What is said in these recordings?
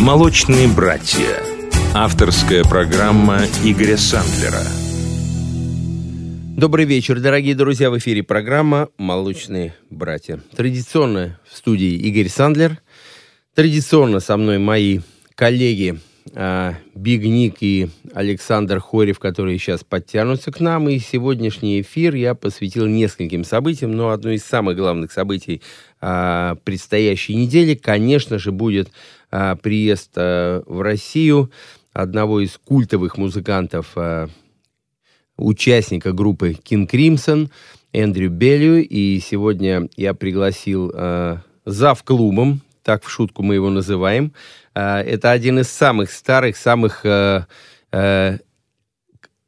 «Молочные братья». Авторская программа Игоря Сандлера. Добрый вечер, дорогие друзья. В эфире программа «Молочные братья». Традиционно в студии Игорь Сандлер. Традиционно со мной мои коллеги а, Биг Ник и Александр Хорев, которые сейчас подтянутся к нам. И сегодняшний эфир я посвятил нескольким событиям, но одно из самых главных событий а, предстоящей недели, конечно же, будет а, приезд а, в Россию одного из культовых музыкантов, а, участника группы King Crimson, Эндрю Беллю. И сегодня я пригласил а, зав клубом, так в шутку мы его называем. А, это один из самых старых, самых а, а,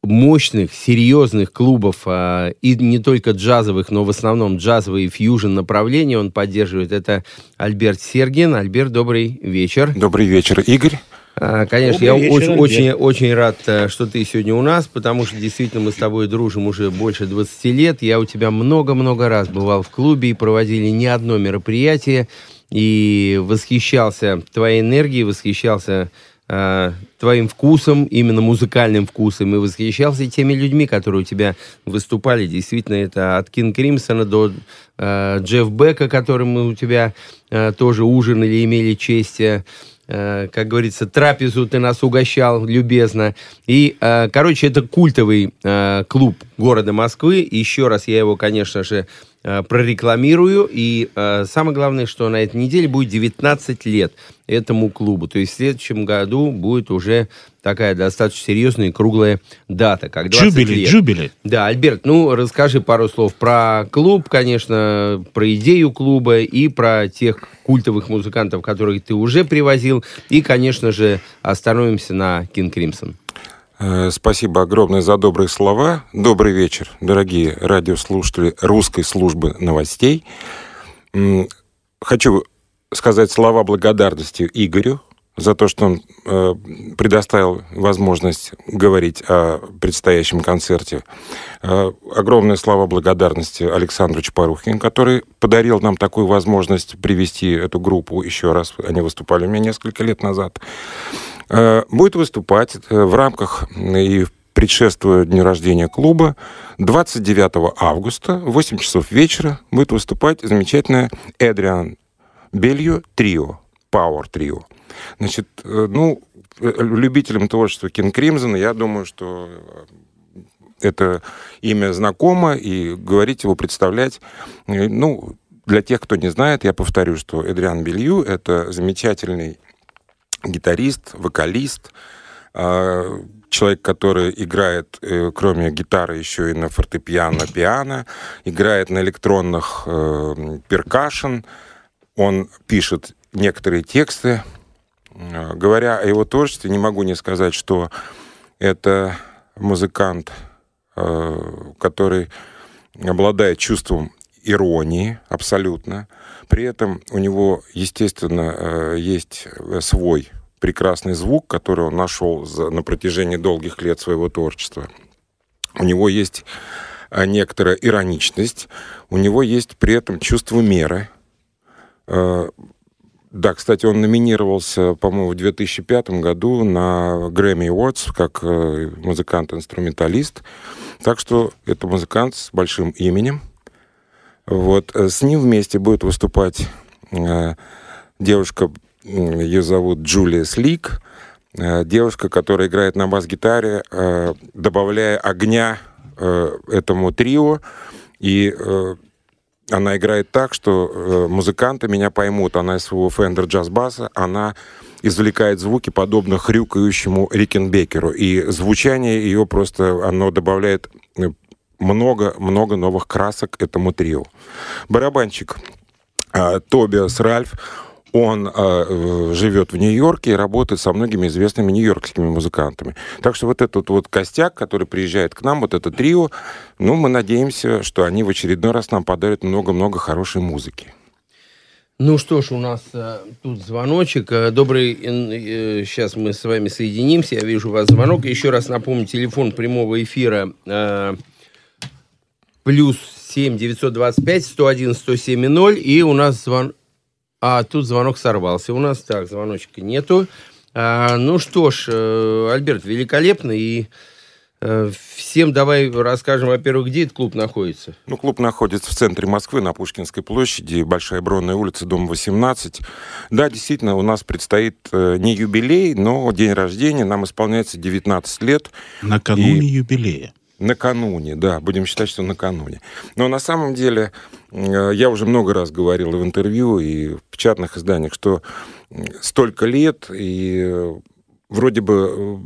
мощных, серьезных клубов, э, и не только джазовых, но в основном джазовые фьюжн направления он поддерживает. Это Альберт Сергин. Альберт, добрый вечер. Добрый вечер, Игорь. Конечно, Добрый я вечер, очень, очень, очень рад, э, что ты сегодня у нас, потому что действительно мы с тобой дружим уже больше 20 лет. Я у тебя много-много раз бывал в клубе и проводили не одно мероприятие, и восхищался твоей энергией, восхищался э, твоим вкусом, именно музыкальным вкусом, и восхищался теми людьми, которые у тебя выступали. Действительно, это от Кин Кримсона до э, Джефф Бека, которым мы у тебя э, тоже ужинали, имели честь Э, как говорится, трапезу ты нас угощал любезно. И, э, короче, это культовый э, клуб города Москвы. Еще раз я его, конечно же, прорекламирую. И самое главное, что на этой неделе будет 19 лет этому клубу. То есть в следующем году будет уже такая достаточно серьезная и круглая дата, как 20 джубили, лет. Джубили. Да, Альберт, ну расскажи пару слов про клуб, конечно, про идею клуба и про тех культовых музыкантов, которых ты уже привозил, и, конечно же, остановимся на Кинг Кримсон. Э, спасибо огромное за добрые слова. Добрый вечер, дорогие радиослушатели русской службы новостей. Хочу сказать слова благодарности Игорю за то, что он э, предоставил возможность говорить о предстоящем концерте. Э, огромные слова благодарности Александру Чапарухин, который подарил нам такую возможность привести эту группу еще раз. Они выступали у меня несколько лет назад. Э, будет выступать э, в рамках и предшествуя дню рождения клуба, 29 августа в 8 часов вечера будет выступать замечательная Эдриан Белью трио, Power трио. Значит, э, ну, э, любителям творчества King Crimson, я думаю, что э, это имя знакомо, и говорить его, представлять, ну, для тех, кто не знает, я повторю, что Эдриан Белью — это замечательный гитарист, вокалист, человек, который играет, кроме гитары, еще и на фортепиано, пиано, играет на электронных перкашен, он пишет некоторые тексты, говоря о его творчестве, не могу не сказать, что это музыкант, э, который обладает чувством иронии абсолютно. При этом у него, естественно, э, есть свой прекрасный звук, который он нашел на протяжении долгих лет своего творчества. У него есть некоторая ироничность, у него есть при этом чувство меры, да, кстати, он номинировался, по-моему, в 2005 году на Grammy Awards как э, музыкант-инструменталист. Так что это музыкант с большим именем. Вот. Э, с ним вместе будет выступать э, девушка, ее зовут Джулия Слик, э, девушка, которая играет на бас-гитаре, э, добавляя огня э, этому трио. И она играет так, что э, музыканты меня поймут. Она из своего Fender джаз-баса, она извлекает звуки, подобно хрюкающему Рикенбекеру. И звучание ее просто, оно добавляет много-много новых красок этому трио. Барабанщик э, Тобиас Ральф, он э, живет в Нью-Йорке и работает со многими известными нью-йоркскими музыкантами. Так что вот этот вот костяк, который приезжает к нам, вот это трио, ну, мы надеемся, что они в очередной раз нам подарят много-много хорошей музыки. Ну что ж, у нас э, тут звоночек. Э, добрый, э, сейчас мы с вами соединимся. Я вижу у вас звонок. Еще раз напомню, телефон прямого эфира э, плюс 7 925 101 107 0. И у нас звон... А тут звонок сорвался. У нас так, звоночка нету. А, ну что ж, э, Альберт, великолепно. И э, всем давай расскажем, во-первых, где этот клуб находится. Ну, клуб находится в центре Москвы, на Пушкинской площади, Большая Бронная улица, дом 18. Да, действительно, у нас предстоит э, не юбилей, но день рождения. Нам исполняется 19 лет. Накануне и... юбилея. Накануне, да, будем считать, что накануне. Но на самом деле, я уже много раз говорил в интервью, и в печатных изданиях, что столько лет, и вроде бы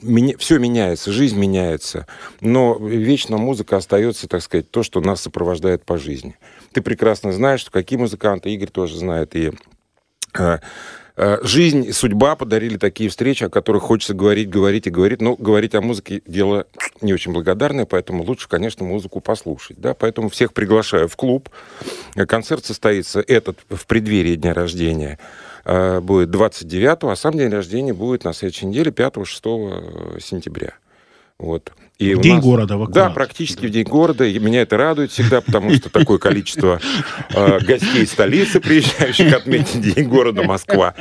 меня, все меняется, жизнь меняется, но вечно музыка остается, так сказать, то, что нас сопровождает по жизни. Ты прекрасно знаешь, что какие музыканты, Игорь тоже знает, и э, э, жизнь и судьба подарили такие встречи, о которых хочется говорить, говорить и говорить. Но говорить о музыке дело не очень благодарное, поэтому лучше, конечно, музыку послушать. Да? Поэтому всех приглашаю в клуб. Концерт состоится этот в преддверии дня рождения. Э, будет 29-го, а сам день рождения будет на следующей неделе, 5-6 сентября. Вот. И в день нас, города, в Да, практически да. в день города. И меня это радует всегда, потому что такое количество э, гостей столицы, приезжающих отметить День города Москва.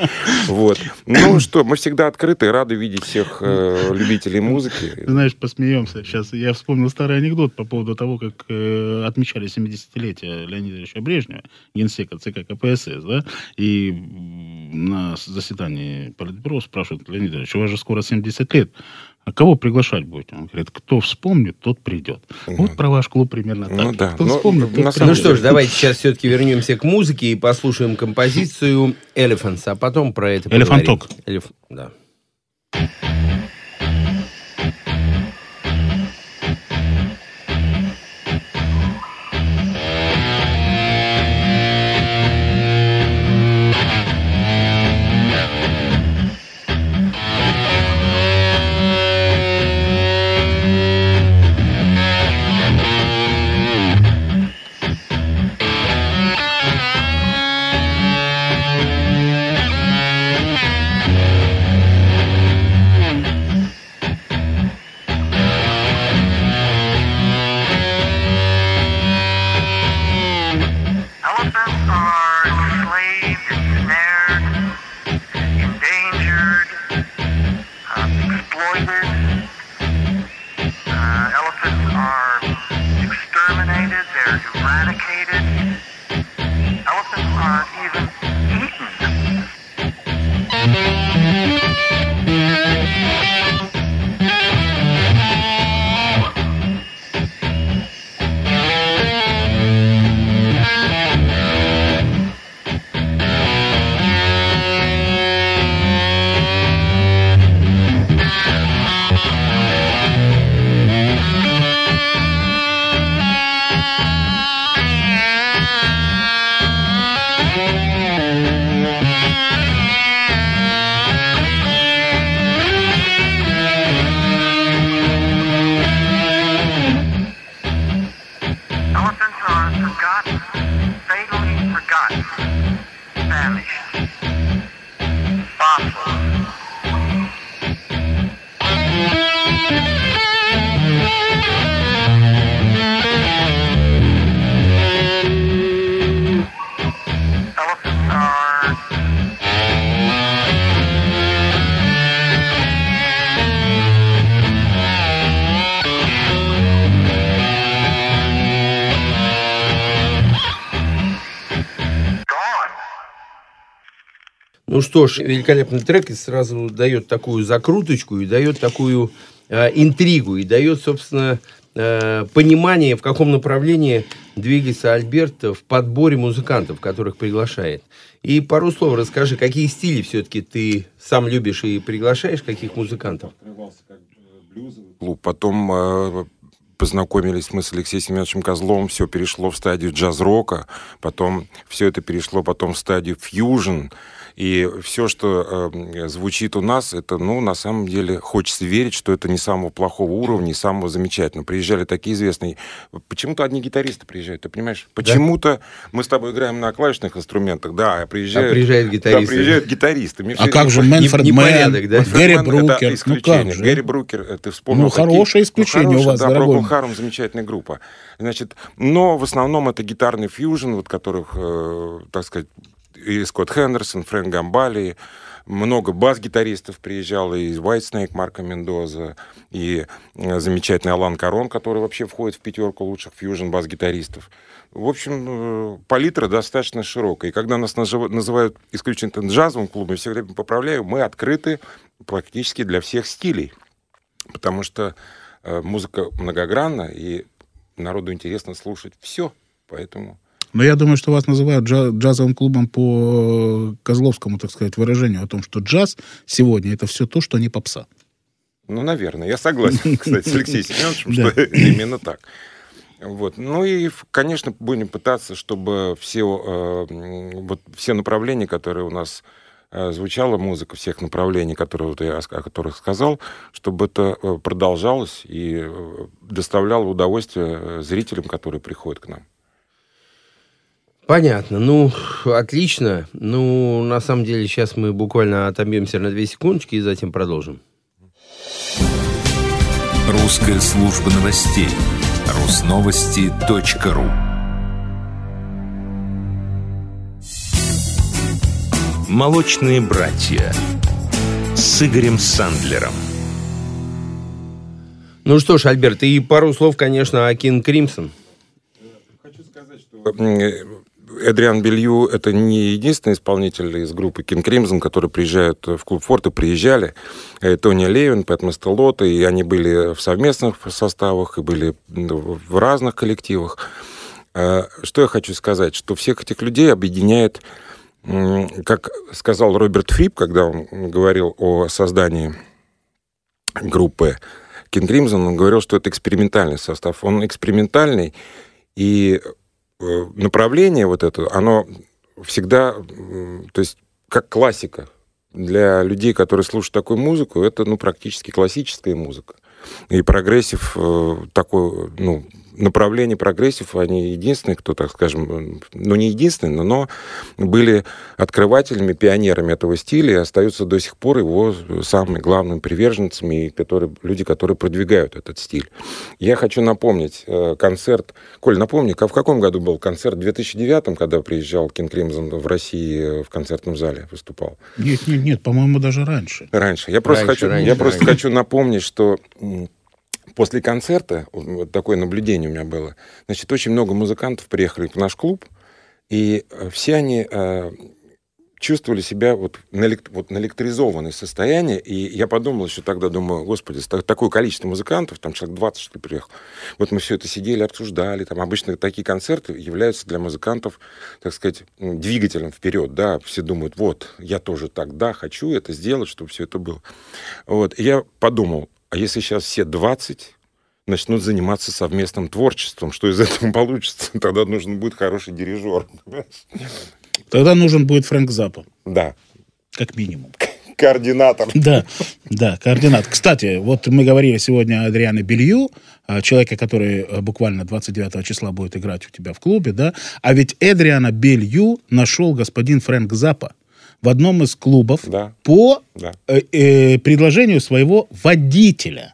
Вот. Ну что, мы всегда открыты и рады видеть всех э, любителей музыки. Знаешь, посмеемся. Сейчас я вспомнил старый анекдот по поводу того, как э, отмечали 70-летие Леонида Ильича Брежнева, генсека ЦК КПСС, да, и на заседании Политбюро спрашивают, Леонид Ильич, у вас же скоро 70 лет. А кого приглашать будете? Он говорит, кто вспомнит, тот придет. Ну, вот про ваш клуб примерно так. Ну, да. Кто но, вспомнит, тот придет. Ну что ж, давайте сейчас все-таки вернемся к музыке и послушаем композицию Elephants, а потом про это Элефанток. Элеф... Да. Что ж, великолепный трек и сразу дает такую закруточку и дает такую э, интригу и дает, собственно, э, понимание, в каком направлении двигается Альберт в подборе музыкантов, которых приглашает. И пару слов расскажи, какие стили все-таки ты сам любишь и приглашаешь, каких музыкантов? Клуб, потом э, познакомились мы с Алексеем Семеновичем Козловым, все перешло в стадию джаз-рока, потом все это перешло потом в стадию фьюжн, и все, что э, звучит у нас, это, ну, на самом деле, хочется верить, что это не самого плохого уровня, не самого замечательного. Приезжали такие известные. Почему-то одни гитаристы приезжают, ты понимаешь? Почему-то да? мы с тобой играем на клавишных инструментах, да, а приезжают, а приезжают гитаристы. Да, приезжают гитаристы. Мне а как же Manfred Mann, да? Гэри Брукер? Ну как же? Гэри Брукер, э, ты вспомнил. Ну, хорошее исключение ну, хорошее, у вас, да, дорогой. Harum замечательная группа. Значит, но в основном это гитарный фьюжн, вот которых, э, так сказать, и Скотт Хендерсон, Фрэнк Гамбали, много бас-гитаристов приезжало, и White Snake Марка Мендоза, и э, замечательный Алан Карон, который вообще входит в пятерку лучших фьюжн бас-гитаристов. В общем, э, палитра достаточно широкая. И когда нас называют исключительно джазовым клубом, я все время поправляю, мы открыты практически для всех стилей. Потому что э, музыка многогранна, и народу интересно слушать все. Поэтому но я думаю, что вас называют джазовым клубом по козловскому, так сказать, выражению о том, что джаз сегодня это все то, что не попса. Ну, наверное. Я согласен, кстати, с Алексеем Семеновичем, что именно так. Вот. Ну и, конечно, будем пытаться, чтобы все, э, вот, все направления, которые у нас э, звучала музыка всех направлений, которые вот я, о которых сказал, чтобы это э, продолжалось и доставляло удовольствие зрителям, которые приходят к нам. Понятно. Ну, отлично. Ну, на самом деле, сейчас мы буквально отобьемся на две секундочки и затем продолжим. Русская служба новостей. Русновости.ру Молочные братья с Игорем Сандлером. Ну что ж, Альберт, и пару слов, конечно, о Кинг Кримсон. Хочу сказать, что Эдриан Белью – это не единственный исполнитель из группы King Crimson, которые приезжают в клуб Форт и приезжали. Тони Левин, Пэт Мастелота, и они были в совместных составах, и были в разных коллективах. А, что я хочу сказать? Что всех этих людей объединяет, как сказал Роберт Фрип, когда он говорил о создании группы King Crimson, он говорил, что это экспериментальный состав. Он экспериментальный, и направление вот это, оно всегда, то есть как классика. Для людей, которые слушают такую музыку, это ну, практически классическая музыка. И прогрессив э, такой, ну, направление прогрессив, они единственные, кто, так скажем, ну не единственные, но были открывателями, пионерами этого стиля и остаются до сих пор его самыми главными приверженцами, которые, люди, которые продвигают этот стиль. Я хочу напомнить э, концерт, Коль, напомни, в каком году был концерт? В 2009, когда приезжал King Crimson в России э, в концертном зале выступал? Нет, нет, нет, по-моему, даже раньше. Раньше. Я просто, раньше, хочу, раньше, я раньше. просто хочу напомнить, что После концерта, вот такое наблюдение у меня было, значит, очень много музыкантов приехали в наш клуб, и э, все они э, чувствовали себя вот, наэлект, вот наэлектризованное состояние, и я подумал еще тогда, думаю, господи, такое количество музыкантов, там человек 20, что ли, приехал. Вот мы все это сидели, обсуждали, там обычно такие концерты являются для музыкантов, так сказать, двигателем вперед, да, все думают, вот, я тоже так, да, хочу это сделать, чтобы все это было. Вот, и я подумал, а если сейчас все 20 начнут заниматься совместным творчеством, что из этого получится? Тогда нужен будет хороший дирижер. Тогда нужен будет Фрэнк Запа. Да. Как минимум. Координатор. Да, да, координатор. Кстати, вот мы говорили сегодня о Адриане Белью, человеке, который э, буквально 29 числа будет играть у тебя в клубе, да? А ведь Эдриана Белью нашел господин Фрэнк Запа в одном из клубов да. по да. Э, э, предложению своего водителя.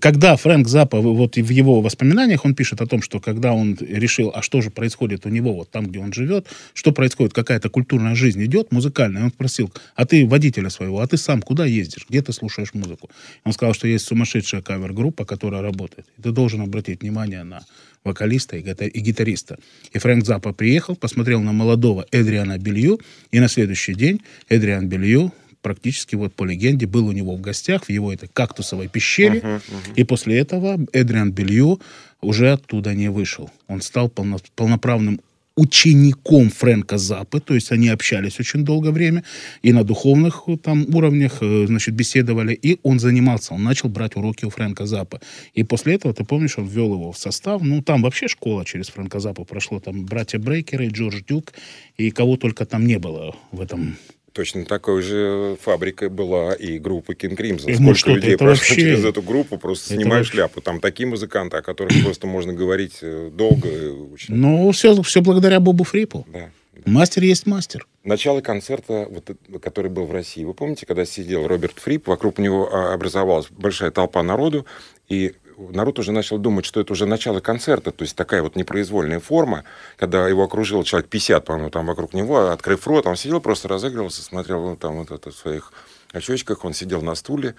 Когда Фрэнк Запа, вот в его воспоминаниях он пишет о том, что когда он решил, а что же происходит у него вот там, где он живет, что происходит, какая-то культурная жизнь идет, музыкальная, он спросил, а ты водителя своего, а ты сам куда ездишь, где ты слушаешь музыку? Он сказал, что есть сумасшедшая кавер-группа, которая работает. И ты должен обратить внимание на вокалиста и гитариста. И Фрэнк Запа приехал, посмотрел на молодого Эдриана Белью, и на следующий день Эдриан Белью практически вот по легенде был у него в гостях в его этой кактусовой пещере, uh-huh, uh-huh. и после этого Эдриан Белью уже оттуда не вышел. Он стал полно, полноправным учеником Фрэнка Запы, то есть они общались очень долгое время и на духовных э, там уровнях, э, значит, беседовали, и он занимался, он начал брать уроки у Фрэнка Запы. И после этого, ты помнишь, он ввел его в состав, ну, там вообще школа через Фрэнка Запа прошло, там братья Брейкеры, Джордж Дюк, и кого только там не было в этом Точно такой же фабрикой была и группа King Crimson. Ну, Сколько людей прошло вообще... через эту группу, просто это снимаю вообще... шляпу. Там такие музыканты, о которых просто можно говорить э, долго. Очень. Ну, все, все благодаря Бобу Фрипу. Да. Мастер есть мастер. Начало концерта, вот, который был в России. Вы помните, когда сидел Роберт Фрип, вокруг него а, образовалась большая толпа народу, и народ уже начал думать, что это уже начало концерта, то есть такая вот непроизвольная форма, когда его окружил человек 50, по-моему, там вокруг него, открыв рот, он сидел, просто разыгрывался, смотрел ну, там вот это в своих очочках, он сидел на стуле.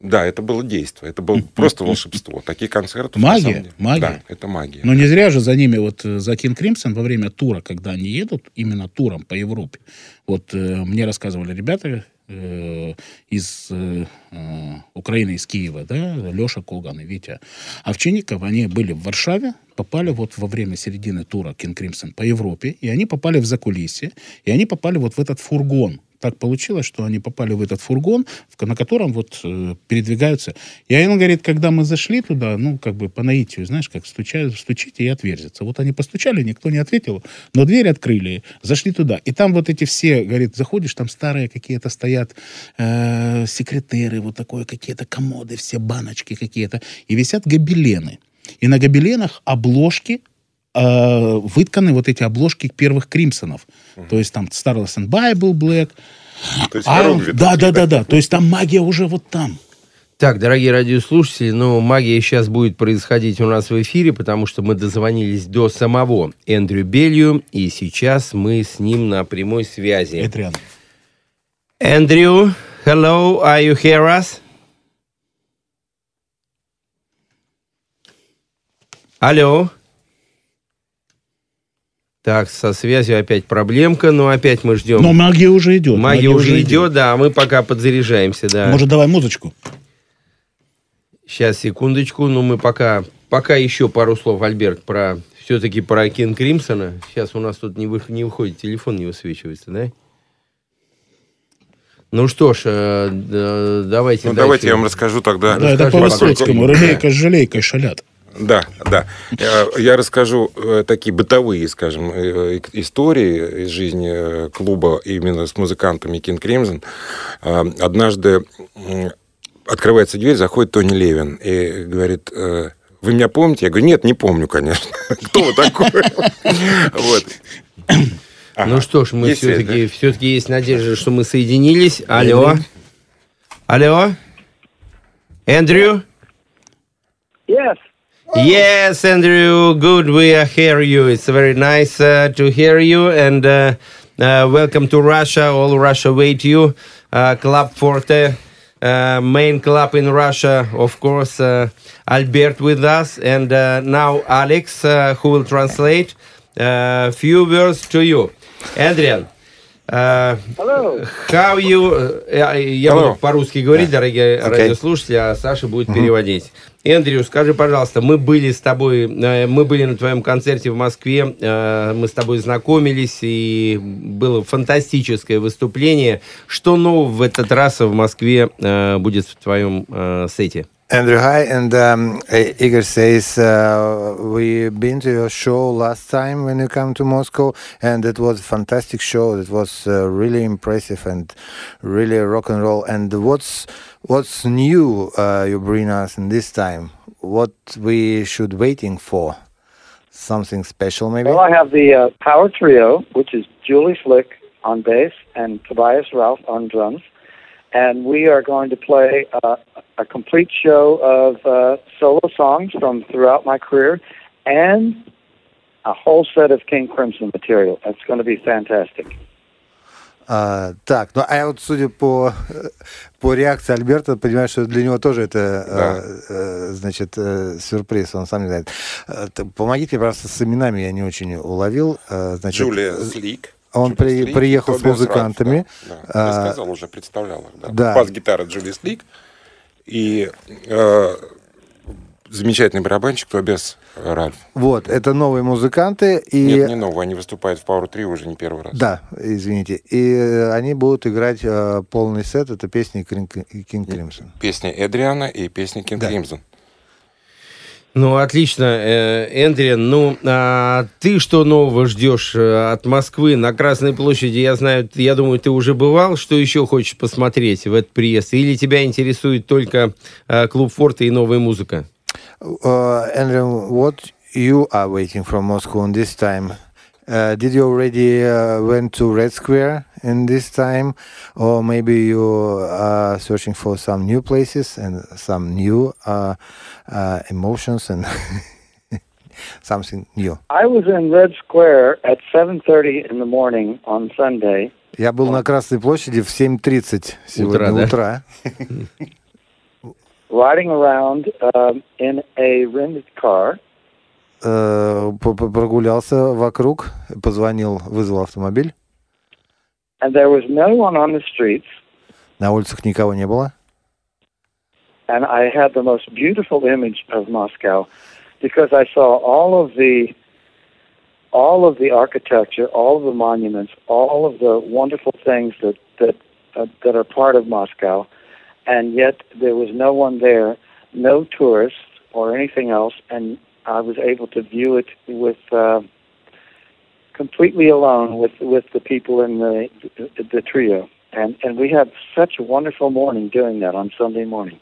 Да, это было действие, это было просто волшебство. Такие концерты. Магия, магия. Да, это магия. Но не зря же за ними, вот э, за King Crimson во время тура, когда они едут, именно туром по Европе, вот э, мне рассказывали ребята, э, из э, э, Украины, из Киева, да, Леша Коган и Витя Овчинников, они были в Варшаве, попали вот во время середины тура King Crimson по Европе, и они попали в закулисье, и они попали вот в этот фургон, так получилось, что они попали в этот фургон, на котором вот э, передвигаются. И он говорит, когда мы зашли туда, ну, как бы по наитию, знаешь, как стучают, стучите и отверзится. Вот они постучали, никто не ответил, но дверь открыли, зашли туда. И там вот эти все, говорит, заходишь, там старые какие-то стоят э, секретеры, вот такое, какие-то комоды, все баночки какие-то, и висят гобелены. И на гобеленах обложки э, вытканы вот эти обложки первых Кримсонов. Угу. То есть там Starless and Bible Black. То есть а, да, да, да, да. То есть там магия уже вот там. Так, дорогие радиослушатели, ну, магия сейчас будет происходить у нас в эфире, потому что мы дозвонились до самого Эндрю Белью, и сейчас мы с ним на прямой связи. Эдриан. Эндрю, hello, are you hear us? Алло. Так, со связью опять проблемка, но опять мы ждем. Но магия уже идет. Магия, магия уже идет, идет, да, мы пока подзаряжаемся, да. Может, давай музычку? Сейчас, секундочку, ну мы пока, пока еще пару слов, Альберт, про все-таки про Кен Кримсона. Сейчас у нас тут не, вы, не выходит, телефон не высвечивается, да? Ну что ж, э, давайте. Ну, давайте я вам расскажу тогда. Да, это по Высоцкому. Рылейка с желейкой шалят. Да, да. Я расскажу э, такие бытовые, скажем, э, истории из жизни э, клуба именно с музыкантами King Crimson. Однажды открывается дверь, заходит Тони Левин и говорит, вы меня помните? Я говорю, нет, не помню, конечно. Кто вы такой? Вот. Ну что ж, мы все-таки все-таки есть надежда, что мы соединились. Алло. Алло. Эндрю? Yes. Yes, Andrew, good. We hear you. It's very nice uh, to hear you. And uh, uh, welcome to Russia. All Russia wait you. Uh, club Forte, uh, main club in Russia, of course. Uh, Albert with us, and now Alex, who will translate a few words to you. Adrian. Hello. How you... Я, я буду по-русски говорить, дорогие okay. радиослушатели, а Саша будет mm-hmm. переводить. Эндрю, скажи, пожалуйста, мы были с тобой, э, мы были на твоем концерте в Москве, э, мы с тобой знакомились, и было фантастическое выступление. Что нового в этот раз в Москве э, будет в твоем сете? Andrew, hi, and um, Igor says uh, we've been to your show last time when you come to Moscow, and it was a fantastic show. It was uh, really impressive and really rock and roll. And what's what's new uh, you bring us in this time? What we should waiting for? Something special, maybe? Well, I have the uh, Power Trio, which is Julie Slick on bass and Tobias Ralph on drums and we are going to play uh, a complete show of uh, solo songs from throughout my career and a whole set of King Crimson material. It's going to be fantastic. А, так, ну а я вот судя по, по реакции Альберта, понимаю, что для него тоже это, да. э, значит, э, сюрприз, он сам не знает. Помогите, просто с именами я не очень уловил. Значит, Джулия Слик. Он при, приехал с музыкантами. да, да. А, Я сказал уже, представлял их. Да. да. Бас-гитара Джулис Лик и э, замечательный барабанщик Тобиас Ральф. Вот, это новые музыканты. И... Нет, не новые, они выступают в Power 3 уже не первый раз. Да, извините. И они будут играть э, полный сет, это песни Кинг Кримсон. Песня Эдриана и песня Кинг Кримсон. Ну, отлично, э, Эндриан. Ну, а ты что нового ждешь э, от Москвы на Красной площади? Я знаю, я думаю, ты уже бывал. Что еще хочешь посмотреть в этот приезд? Или тебя интересует только э, клуб Форта и новая музыка? Uh, Andrew, what you are waiting from Moscow on this time? Uh, did you already uh, went to Red Square in this time, or maybe you are searching for some new places and some new uh, uh, emotions and something new? I was in Red Square at 7:30 in the morning on Sunday. Я был на Красной площади в 7.30 сегодня Утра, да? утра. riding around um, in a rented car, Э, п- п- прогулялся вокруг, позвонил, вызвал автомобиль. and there was no one on the streets, На улицах никого не было. and I had the most beautiful image of Moscow because I saw all of the all of the architecture, all of the monuments, all of the wonderful things that that uh, that are part of Moscow, and yet there was no one there, no tourists or anything else, and I was able to view it with uh, completely alone with with the people in the the, the trio, and and we had such a wonderful morning doing that on Sunday morning.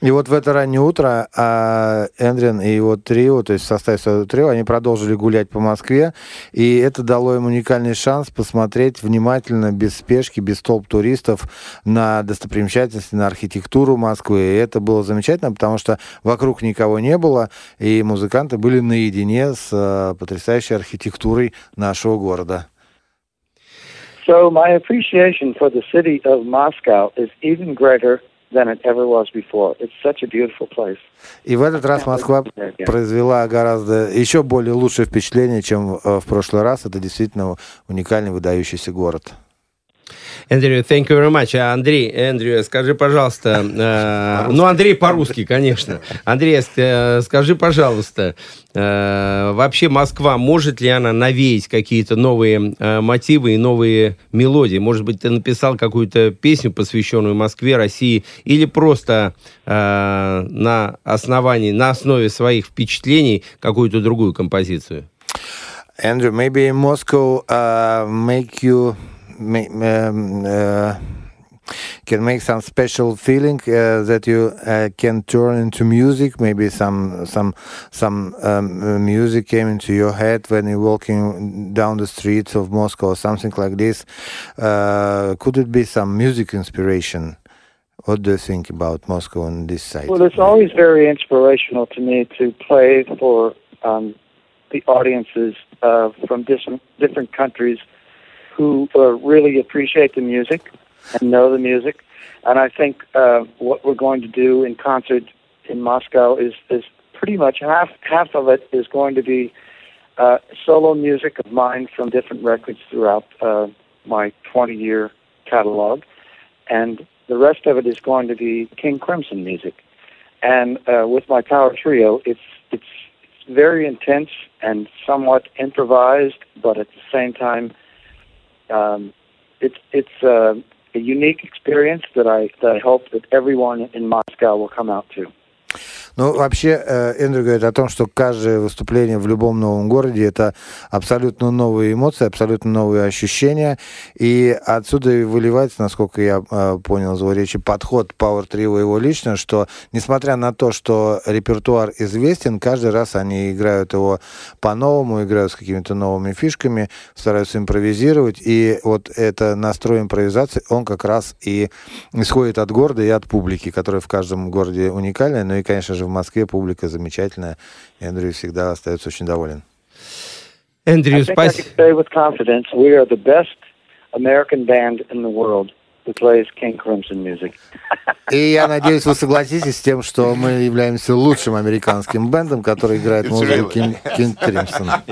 И вот в это раннее утро а, Эндрин и его трио, то есть в составе своего трио, они продолжили гулять по Москве, и это дало им уникальный шанс посмотреть внимательно, без спешки, без толп туристов на достопримечательности, на архитектуру Москвы. И это было замечательно, потому что вокруг никого не было, и музыканты были наедине с а, потрясающей архитектурой нашего города. So my appreciation for the city of Moscow is even greater than it ever was before. It's such a beautiful place. И в этот раз Москва произвела гораздо еще более лучшее впечатление, чем э, в прошлый раз. Это действительно уникальный, выдающийся город. Эндрю, thank you very much. А, Андрей, Эндрю, скажи, пожалуйста, э, ну, Андрей по-русски, конечно. Андрей, э, скажи, пожалуйста, э, вообще Москва, может ли она навеять какие-то новые э, мотивы и новые мелодии? Может быть, ты написал какую-то песню, посвященную Москве, России, или просто э, на основании, на основе своих впечатлений какую-то другую композицию? Andrew, maybe Moscow uh, make you um, uh, can make some special feeling uh, that you uh, can turn into music. Maybe some some some um, uh, music came into your head when you're walking down the streets of Moscow or something like this. Uh, could it be some music inspiration? What do you think about Moscow on this side? Well, it's always very inspirational to me to play for um, the audiences uh, from different different countries who uh, really appreciate the music and know the music. And I think uh, what we're going to do in concert in Moscow is is pretty much half half of it is going to be uh, solo music of mine from different records throughout uh, my 20 year catalog, and the rest of it is going to be King Crimson music. And uh, with my power trio, it's it's it's very intense and somewhat improvised, but at the same time, um, it's it's uh, a unique experience that I that I hope that everyone in Moscow will come out to. Ну, вообще, э, Эндрю говорит о том, что каждое выступление в любом новом городе – это абсолютно новые эмоции, абсолютно новые ощущения. И отсюда и выливается, насколько я э, понял из его речи, подход Power Trio его лично, что, несмотря на то, что репертуар известен, каждый раз они играют его по-новому, играют с какими-то новыми фишками, стараются импровизировать. И вот это настрой импровизации, он как раз и исходит от города и от публики, которая в каждом городе уникальная. Ну и, конечно же, в Москве публика замечательная. И Андрей всегда остается очень доволен. Эндрю, спасибо. can say with confidence we are the best American band in the world who plays King Crimson music. И я надеюсь, вы согласитесь с тем, что мы являемся лучшим американским бендом, который играет музыку King, King Crimson.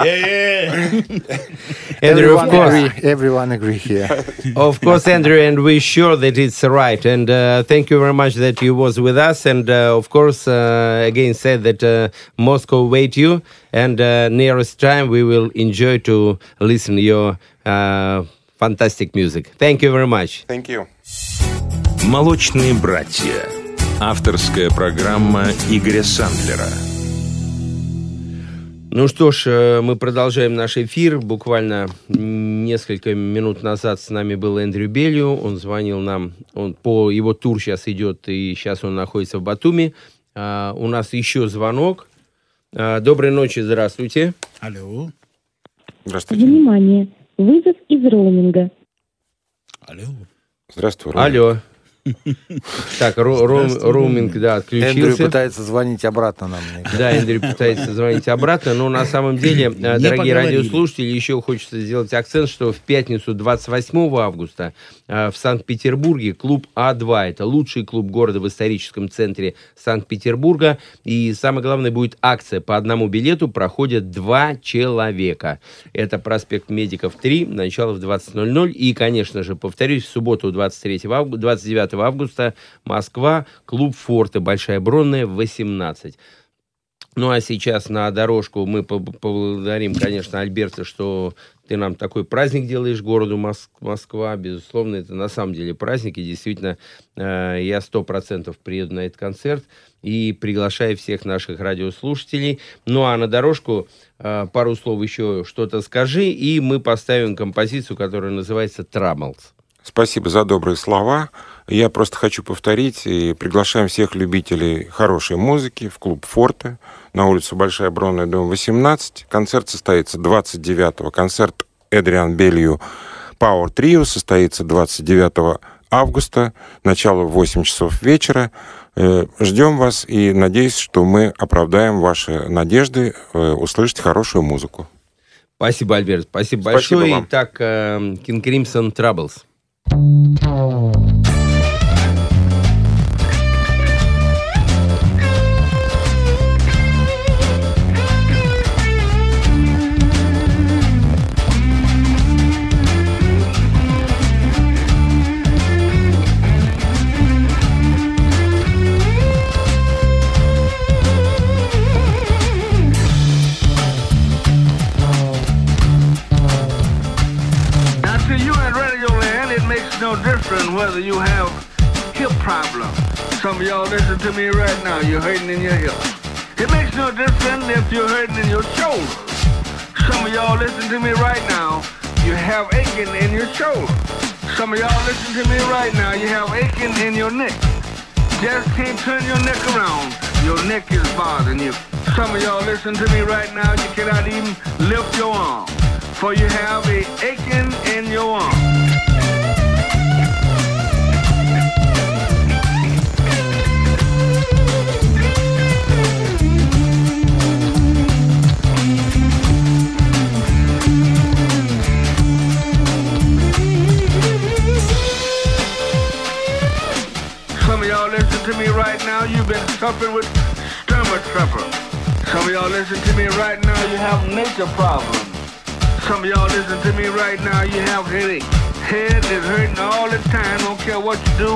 Andrew, of Everyone course. agree, everyone agree here. Of course, Andrew, and we're sure that it's right. And uh, thank you very much that you was with us. And uh, of course, uh, again said that uh, Moscow wait you. And uh, nearest time we will enjoy to listen your uh, fantastic music. Thank you very much. Thank you. «Молочные братья». Авторская программа Игоря Сандлера. Ну что ж, э, мы продолжаем наш эфир. Буквально несколько минут назад с нами был Эндрю Белью. Он звонил нам, он по его тур сейчас идет, и сейчас он находится в Батуми. А, у нас еще звонок. А, доброй ночи, здравствуйте. Алло. Здравствуйте. Внимание! Вызов из роуминга. Алло. Здравствуй, Рома. Алло. Так, роуминг, да, Эндрю отключился. пытается звонить обратно нам. Да, Эндрю пытается звонить обратно, но на самом деле, э, дорогие радиослушатели, еще хочется сделать акцент, что в пятницу 28 августа э, в Санкт-Петербурге клуб А2, это лучший клуб города в историческом центре Санкт-Петербурга, и самое главное будет акция, по одному билету проходят два человека. Это проспект Медиков 3, начало в 20.00, и, конечно же, повторюсь, в субботу 23 августа, 29 августа Москва, клуб Форте, Большая Бронная, 18. Ну, а сейчас на дорожку мы по- поблагодарим, конечно, Альберта, что ты нам такой праздник делаешь городу Мос- Москва. Безусловно, это на самом деле праздник. И действительно, э, я сто процентов приеду на этот концерт и приглашаю всех наших радиослушателей. Ну, а на дорожку э, пару слов еще что-то скажи, и мы поставим композицию, которая называется «Трамблс». Спасибо за добрые слова. Я просто хочу повторить и приглашаем всех любителей хорошей музыки в клуб «Форте» на улицу Большая Бронная, дом 18. Концерт состоится 29-го. Концерт Эдриан Белью Power Trio состоится 29 августа, начало в 8 часов вечера. Э, Ждем вас и надеюсь, что мы оправдаем ваши надежды э, услышать хорошую музыку. Спасибо, Альберт. Спасибо, Спасибо большое. вам. Итак, э, King Crimson Troubles. To me right now, you're hurting in your hips. It makes no difference if you're hurting in your shoulder. Some of y'all listen to me right now, you have aching in your shoulder. Some of y'all listen to me right now, you have aching in your neck. Just can't turn your neck around. Your neck is bothering you. Some of y'all listen to me right now, you cannot even lift your arm. For you have a aching in your arm. Right now, you've been suffering with stomach trouble. Some of y'all listen to me right now, you have nature problems. Some of y'all listen to me right now, you have headache. Head is hurting all the time, don't care what you do,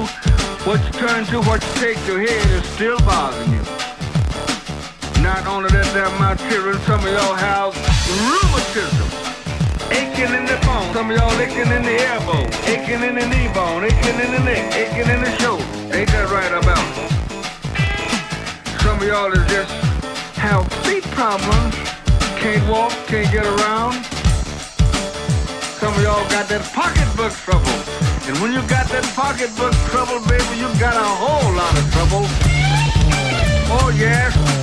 what you turn to, what you take, your head is still bothering you. Not only that, there, my children, some of y'all have rheumatism. Aching in the bone. Some of y'all aching in the elbow. Aching in the knee bone. Aching in the neck. Aching in the shoulder. Ain't that right about it? Some of y'all is just have feet problems. Can't walk, can't get around. Some of y'all got that pocketbook trouble. And when you got that pocketbook trouble, baby, you got a whole lot of trouble. Oh, yes.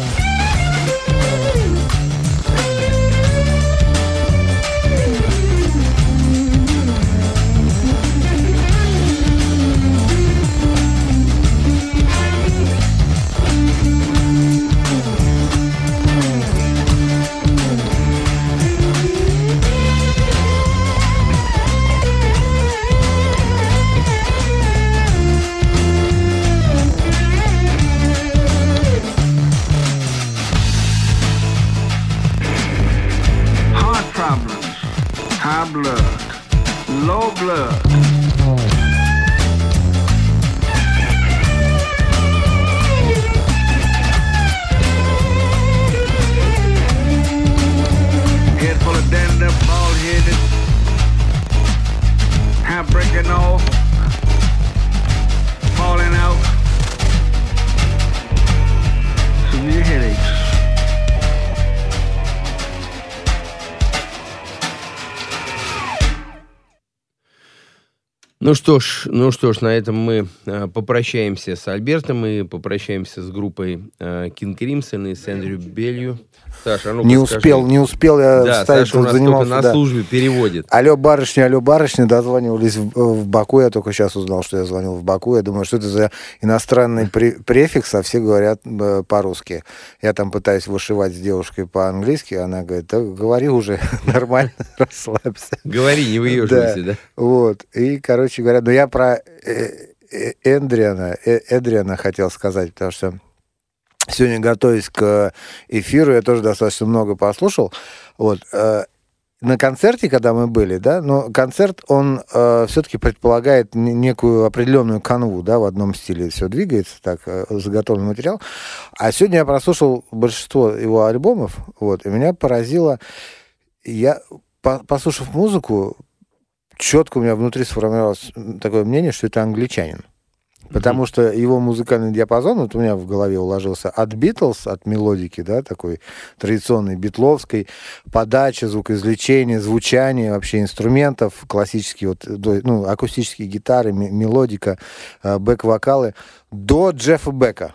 high blood, low blood. head full of dandruff, bald headed, hair breaking off. Ну что ж, ну что ж, на этом мы э, попрощаемся с Альбертом и попрощаемся с группой э, King Crimson и с Эндрю Белью. Саша, ну Не успел, не успел я Да, вставить, Саша у нас занимался, на да. службе переводит. Алло, барышня, алло, барышня, дозванивались в, в Баку. Я только сейчас узнал, что я звонил в Баку. Я думаю, что это за иностранный пре- префикс, а все говорят э, по-русски. Я там пытаюсь вышивать с девушкой по-английски, она говорит, да говори уже нормально, расслабься. Говори, не выеживайся, да? Вот. И, короче говоря, ну я про э, э, Эндриана, э, Эдриана хотел сказать, потому что сегодня, готовясь к эфиру, я тоже достаточно много послушал. Вот. э, на концерте, когда мы были, да, но концерт, он все-таки предполагает не- некую определенную канву, да, в одном стиле все двигается, так, э, заготовленный материал. А сегодня я прослушал большинство его альбомов, вот, и меня поразило, я, по- послушав музыку, четко у меня внутри сформировалось такое мнение, что это англичанин. Потому что его музыкальный диапазон, вот у меня в голове уложился от Битлз, от мелодики, да, такой традиционной битловской, подача, звукоизвлечение, звучание вообще инструментов, классические, вот, ну, акустические гитары, ме- мелодика, э, бэк-вокалы, до Джеффа Бека.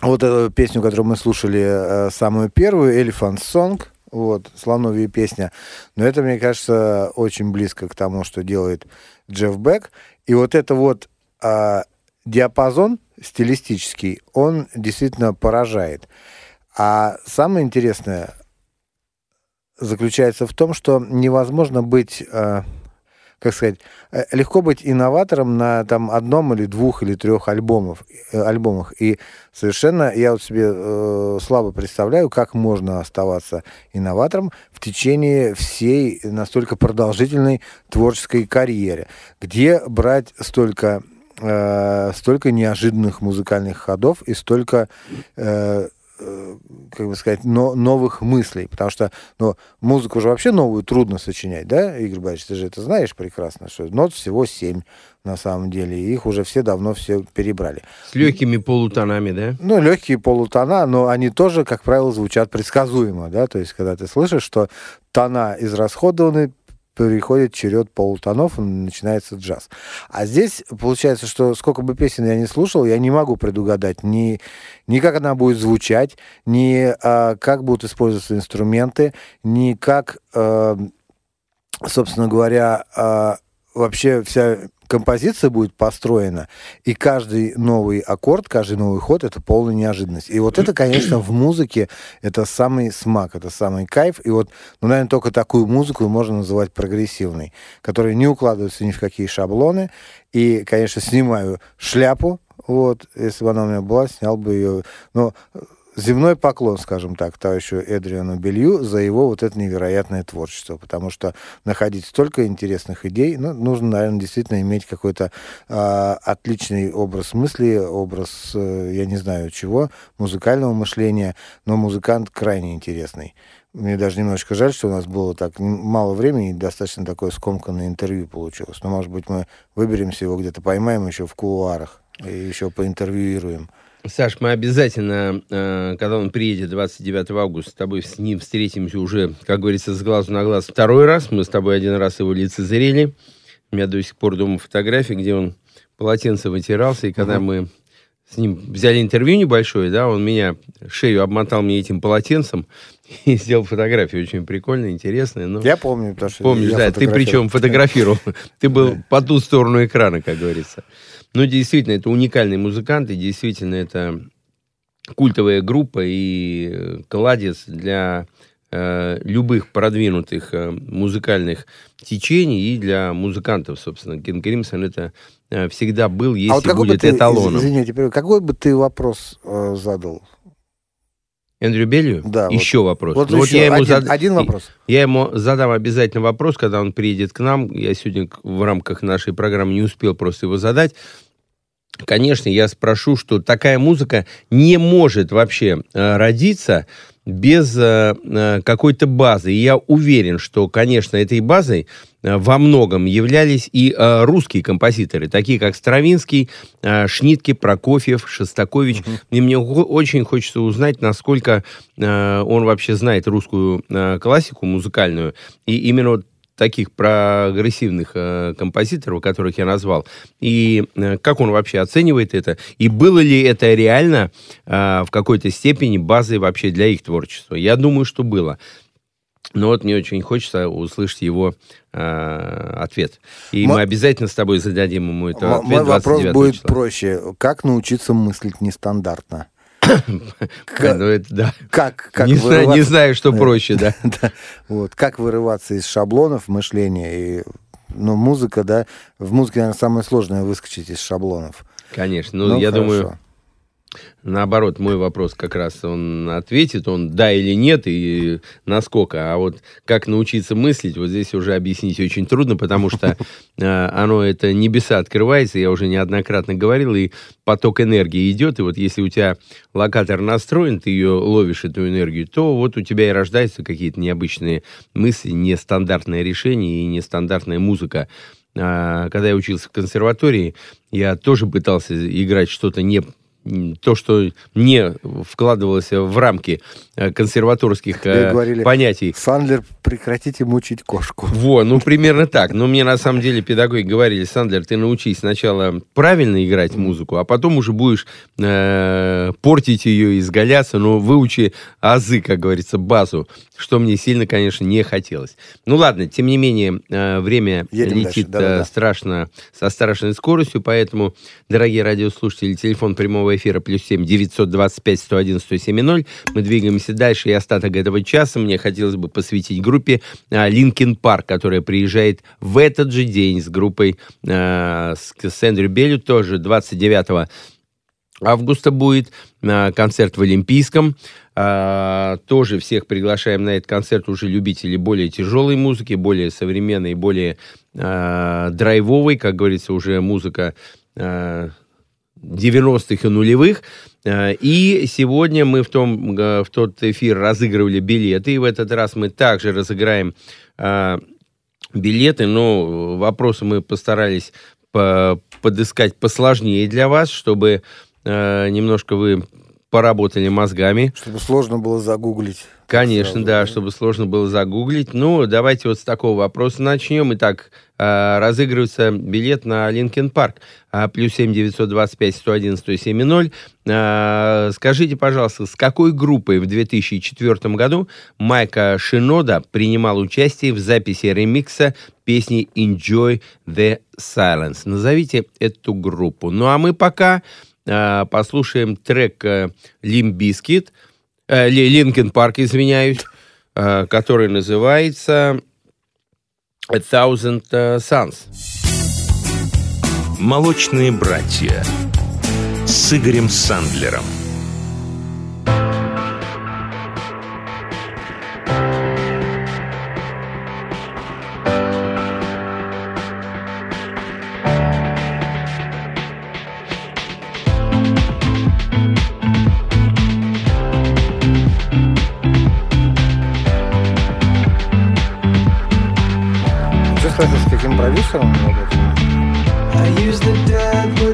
Вот эту песню, которую мы слушали, э, самую первую, Elephant Song, вот, слоновья песня. Но это, мне кажется, очень близко к тому, что делает Джефф Бек. И вот это вот а, диапазон стилистический, он действительно поражает. А самое интересное заключается в том, что невозможно быть, а, как сказать, э, легко быть инноватором на там одном или двух или трех альбомов, э, альбомах. И совершенно я вот себе э, слабо представляю, как можно оставаться инноватором в течение всей настолько продолжительной творческой карьеры. Где брать столько э, столько неожиданных музыкальных ходов и столько э, э, как бы сказать, но, новых мыслей, потому что ну, музыку же вообще новую трудно сочинять, да, Игорь Борисович, ты же это знаешь прекрасно, что нот всего семь на самом деле, и их уже все давно все перебрали. С легкими полутонами, да? Ну, легкие полутона, но они тоже, как правило, звучат предсказуемо, да, то есть, когда ты слышишь, что тона израсходованы, переходит черед полутонов, начинается джаз. А здесь получается, что сколько бы песен я не слушал, я не могу предугадать ни, ни как она будет звучать, ни а, как будут использоваться инструменты, ни как, а, собственно говоря, а, вообще вся композиция будет построена, и каждый новый аккорд, каждый новый ход — это полная неожиданность. И вот это, конечно, в музыке это самый смак, это самый кайф. И вот, ну, наверное, только такую музыку можно называть прогрессивной, которая не укладывается ни в какие шаблоны. И, конечно, снимаю шляпу, вот, если бы она у меня была, снял бы ее. Но земной поклон, скажем так, товарищу Эдриану Белью за его вот это невероятное творчество, потому что находить столько интересных идей, ну, нужно, наверное, действительно иметь какой-то а, отличный образ мысли, образ, э, я не знаю чего, музыкального мышления, но музыкант крайне интересный. Мне даже немножечко жаль, что у нас было так мало времени и достаточно такое скомканное интервью получилось. Но, может быть, мы выберемся его где-то, поймаем еще в кулуарах и еще поинтервьюируем. Саш, мы обязательно, э, когда он приедет 29 августа, с тобой с ним встретимся уже, как говорится, с глазу на глаз второй раз. Мы с тобой один раз его лицезрели. У меня до сих пор дома фотографии, где он полотенце вытирался, и когда мы с ним взяли интервью небольшое, да, он меня, шею обмотал мне этим полотенцем и сделал фотографию. Очень прикольно, интересно. Но... Я помню, потому что Помнишь, да, ты причем фотографировал. Ты был по ту сторону экрана, как говорится. Но действительно, это уникальный музыкант, и действительно, это культовая группа и э, кладец для э, любых продвинутых э, музыкальных течений и для музыкантов, собственно. Кен Кримсон это э, всегда был, А если вот бы будет ты, эталоном. извините, какой бы ты вопрос э, задал? Эндрю Белью? Да, Еще вопрос. Вот Ну, еще я ему один, зад- один вопрос. Я ему задам обязательно вопрос, когда он приедет к нам. Я сегодня в рамках нашей программы не успел просто его задать. Конечно, я спрошу, что такая музыка не может вообще э, родиться без э, э, какой-то базы. И я уверен, что, конечно, этой базой во многом являлись и э, русские композиторы, такие как Стравинский, э, Шнитке, Прокофьев, Шостакович. И мне очень хочется узнать, насколько э, он вообще знает русскую э, классику музыкальную. И именно вот таких прогрессивных э, композиторов, которых я назвал, и э, как он вообще оценивает это, и было ли это реально э, в какой-то степени базой вообще для их творчества. Я думаю, что было. Но вот мне очень хочется услышать его э, ответ. И Мо- мы обязательно с тобой зададим ему этот М- ответ Мой вопрос 29 будет числа. проще. Как научиться мыслить нестандартно? Ну, это да. Как, как не, знаю, не вырываться- знаю, что проще, да. Да. Вот. Как вырываться из шаблонов мышления? И, ну, музыка, да, в музыке, наверное, самое сложное выскочить из шаблонов. Конечно. Ну, я хорошо. думаю, наоборот, мой вопрос как раз он ответит, он да или нет, и насколько. А вот как научиться мыслить, вот здесь уже объяснить очень трудно, потому что э, оно, это небеса открывается, я уже неоднократно говорил, и поток энергии идет, и вот если у тебя локатор настроен, ты ее ловишь, эту энергию, то вот у тебя и рождаются какие-то необычные мысли, нестандартное решение и нестандартная музыка. А, Когда я учился в консерватории, я тоже пытался играть что-то не то, что не вкладывалось в рамки э, консерваторских Тебе э, говорили, понятий. Сандлер, прекратите мучить кошку. Во, ну примерно так. Но мне на самом деле педагоги говорили, Сандлер, ты научись сначала правильно играть музыку, а потом уже будешь э, портить ее, изгаляться, но выучи азы, как говорится, базу, что мне сильно, конечно, не хотелось. Ну ладно, тем не менее, э, время Едем летит дальше, э, страшно, со страшной скоростью, поэтому, дорогие радиослушатели, телефон прямого эфира плюс 7 925 101 107 Мы двигаемся дальше, и остаток этого часа мне хотелось бы посвятить группе Linkin Park, которая приезжает в этот же день с группой э, с, с Эндрю Белью, тоже. 29 августа будет э, концерт в Олимпийском. А, тоже всех приглашаем на этот концерт. Уже любителей более тяжелой музыки, более современной, более а, драйвовой, как говорится, уже музыка а, 90-х и нулевых. А, И сегодня мы в, том, э, в тот эфир разыгрывали билеты, и в этот раз мы также разыграем а, билеты, но вопросы мы постарались по- подыскать посложнее для вас, чтобы э, немножко вы поработали мозгами. Чтобы сложно было загуглить. Конечно, Сразу, да, да. чтобы сложно было загуглить. Ну, давайте вот с такого вопроса начнем. Итак, э, разыгрывается билет на Линкен Парк. А, плюс 7 925 101 107 0. А, Скажите, пожалуйста, с какой группой в 2004 году Майка Шинода принимал участие в записи ремикса песни «Enjoy the Silence»? Назовите эту группу. Ну, а мы пока послушаем трек «Limp Bizkit», э, Ли- Линкен Парк, извиняюсь, э, который называется A Thousand э, Suns. «Молочные братья» с Игорем Сандлером. Что сказать, с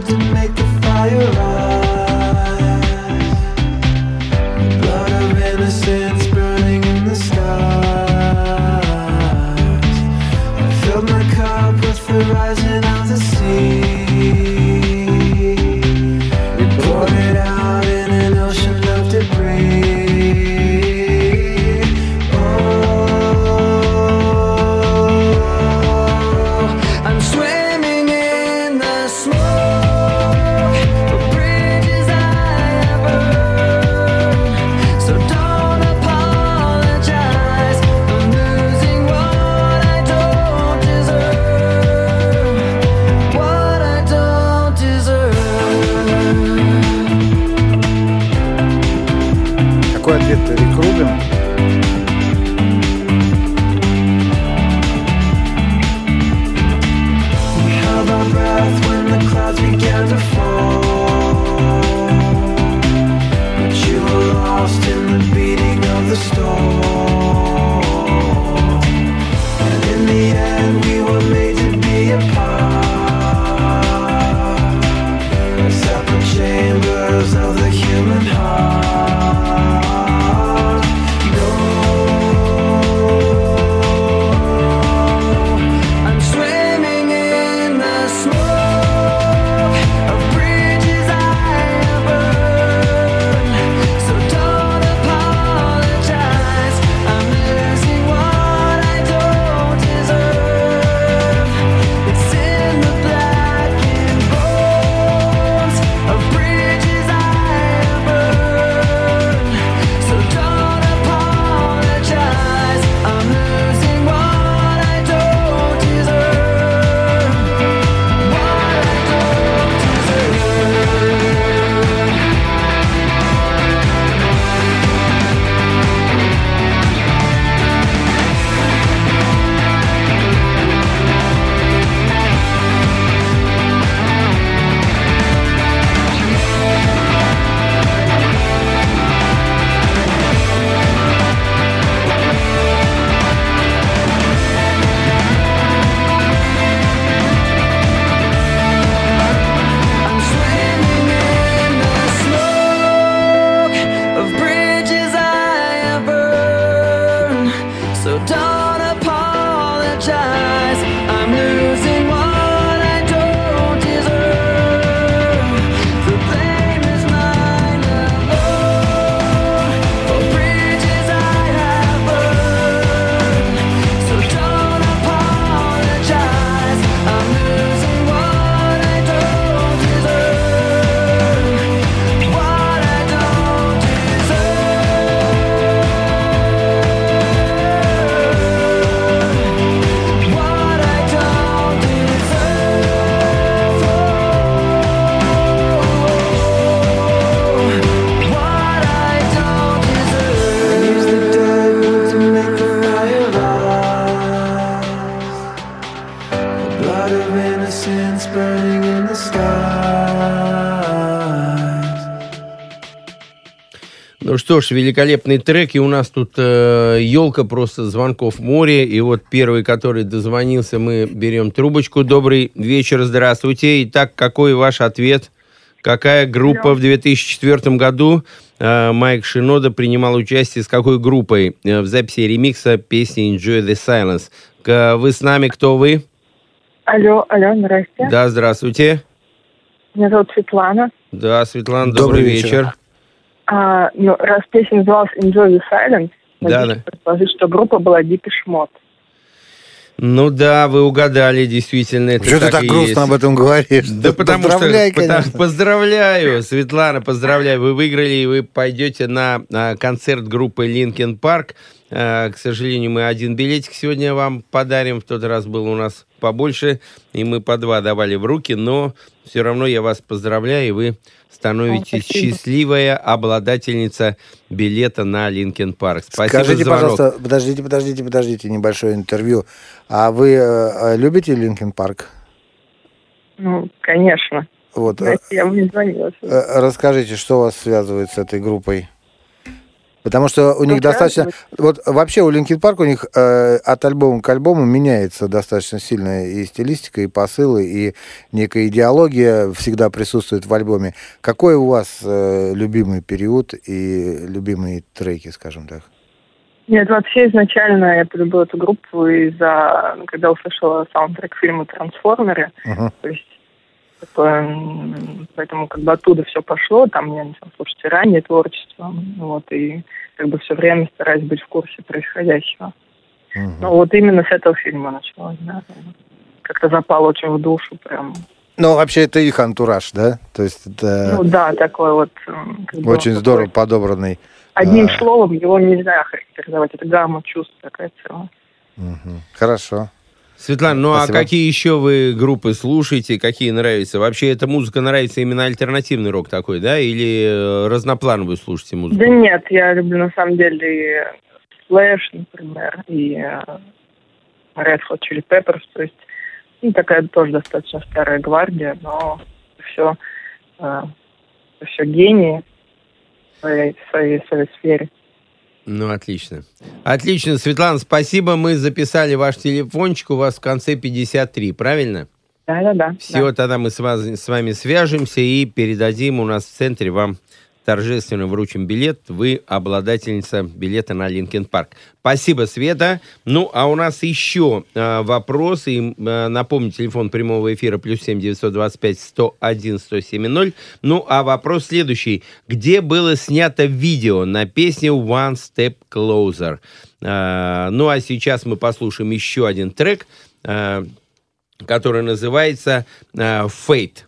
что ж, великолепный трек, и у нас тут э, елка просто звонков море, и вот первый, который дозвонился, мы берем трубочку. Добрый вечер, здравствуйте. Итак, какой ваш ответ? Какая группа в 2004 году э, Майк Шинода принимал участие с какой группой э, в записи ремикса песни Enjoy the Silence? К- Вы с нами, кто вы? Алло, алло, здрасте. Да, здравствуйте. Меня зовут Светлана. Да, Светлана, Добрый добрый, вечер. вечер. А, ну, раз песня называлась Enjoy the Silence, Да, могу да. предположить, что группа была Deepish Mode. Ну да, вы угадали, действительно. Это Что ты так и грустно есть. об этом говоришь? Да потому что потому- поздравляю, Светлана, поздравляю. Вы выиграли, и вы пойдете на, а, концерт группы Linkin Park. А, к сожалению, мы один билетик сегодня вам подарим. В тот раз было у нас побольше, и мы по два давали в руки, но все равно я вас поздравляю, и вы становитесь спасибо. счастливая обладательница билета на Linkin Park. Спасибо Скажите, за звонок. пожалуйста, подождите, подождите, подождите, небольшое интервью. А вы э, э, любите Linkin Park? Ну, конечно. Вот. э, Знаете, я бы не звонила. э, Расскажите, что вас связывает с этой группой? Потому что у них Что достаточно... Вот вообще у Linkin Park у них э, от альбома к альбому меняется достаточно сильно и стилистика, и посылы, и некая идеология всегда присутствует в альбоме. Какой у вас э, любимый период и любимые треки, скажем так? Нет, вообще изначально я полюбила эту группу из-за, ну, когда услышала саундтрек фильма «Трансформеры», Мгм. то есть поэтому как бы оттуда все пошло, там я начала слушать и раннее творчество, вот, и как бы все время стараюсь быть в курсе происходящего. Мгм. Ну вот именно с этого фильма началось, да. Как-то запало очень в душу прям. Ну, вообще, это их антураж, да? То есть это Ну да, такой вот... как бы очень такой- здорово подобранный. Одним А. словом его нельзя характеризовать. Это гамма чувств такая целая. Мгм. Хорошо. Светлана, ну Спасибо. а какие еще вы группы слушаете, какие нравятся? Вообще эта музыка нравится именно альтернативный рок такой, да? Или э, разноплановую слушаете музыку? Да нет, я люблю на самом деле и Slash, например, и э, Red Hot Chili Peppers, то есть ну, такая тоже достаточно старая гвардия, но все, все гении в своей, в своей, в своей сфере. Ну, отлично. Отлично, Светлана, спасибо. Мы записали ваш телефончик, у вас в конце 53, правильно? Да-да-да. Все, тогда мы с, вас- с вами свяжемся и передадим у нас в центре вам торжественно вручим билет. Вы обладательница билета на Линкен Парк. Спасибо, Света. Ну, а у нас еще э, вопросы. И, э, напомню, телефон прямого эфира плюс семь девятьсот двадцать пять сто один сто семь ноль. Ну, а вопрос следующий. Где было снято видео на песню One Step Closer? Э, ну, а сейчас мы послушаем еще один трек, э, который называется э, Fate.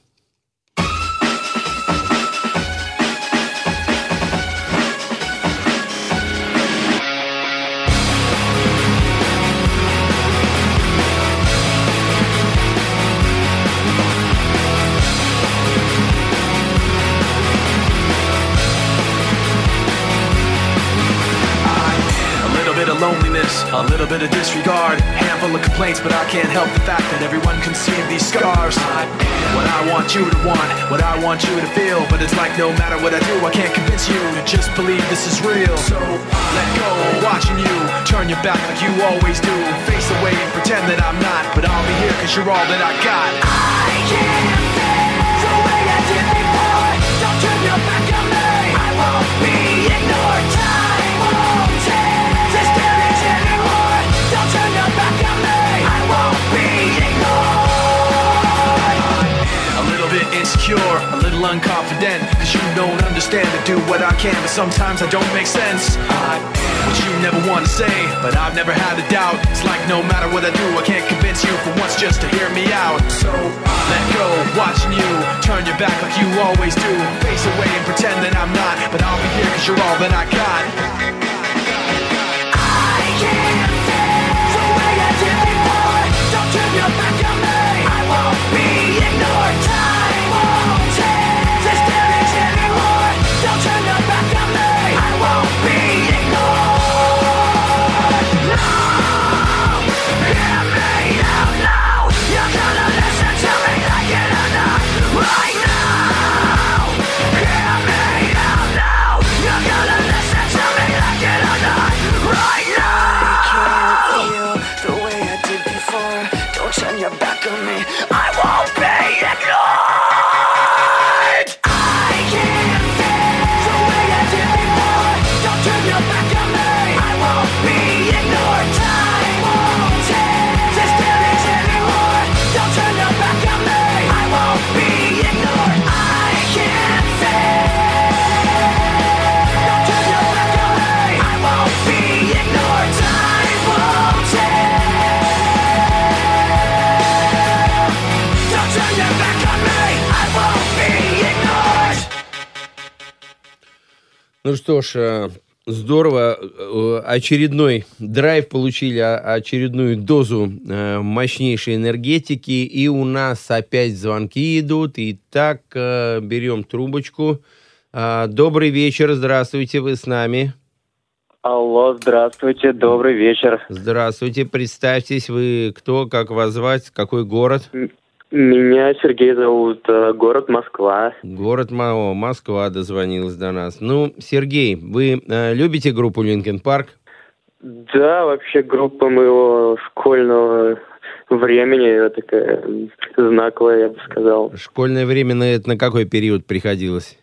Little bit of disregard, handful of complaints, but I can't help the fact that everyone can see these scars. I what I want you to want, what I want you to feel, but it's like no matter what I do, I can't convince you to just believe this is real. So let go, watching you turn your back like you always do, face away and pretend that I'm not, but I'll be here cause you're all that I got. I can't the way I did before. Don't turn your back on me. I won't be insecure, a little unconfident, cause you don't understand to do what I can, but sometimes I don't make sense. I what you never want to say, but I've never had a doubt. It's like no matter what I do, I can't convince you for once just to hear me out. So let go, watching you turn your back like you always do. Face away and pretend that I'm not, but I'll be here cause you're all that I got. Ну что ж, э, здорово. Э, Очередной драйв получили, а- очередную дозу э, мощнейшей энергетики. И у нас опять звонки идут. Итак, э, берем трубочку. А, Добрый вечер, здравствуйте, вы с нами. Алло, здравствуйте, добрый вечер. Здравствуйте, представьтесь, вы кто, как вас звать, какой город? Меня Сергей зовут, э, город Москва. Город Мао, Москва дозвонилась до нас. Ну, Сергей, вы э, любите группу Линкен Парк? Да, вообще группа моего школьного времени, такая м, знаковая, я бы сказал. Школьное время на это на какой период приходилось?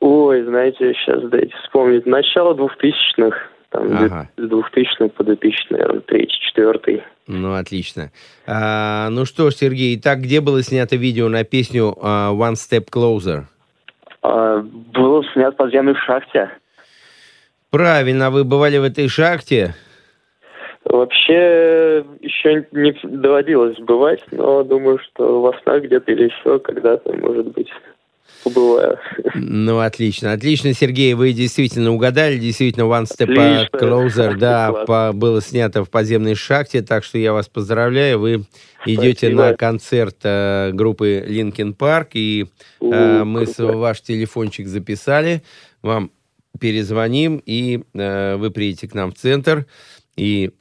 Ой, знаете, сейчас дайте вспомнить. Начало двухтысячных, там, Ага. с 2000 по 2000, наверное, третий, четвертый. Ну, отлично. А, ну что ж, Сергей, итак, где было снято видео на песню а, One Step Closer? А, был снят в подземной шахте. Правильно, вы бывали в этой шахте? Вообще, еще не доводилось бывать, но думаю, что во снах где-то или еще когда-то, может быть, побываю. Ну, отлично. Отлично, Сергей, вы действительно угадали. Действительно, One Step Отлично. Closer, да, по- было снято в подземной шахте, так что я вас поздравляю. Вы идете Спасибо. на концерт э, группы Linkin Park, и э, мы с- ваш телефончик записали, вам перезвоним, и э, вы приедете к нам в центр, и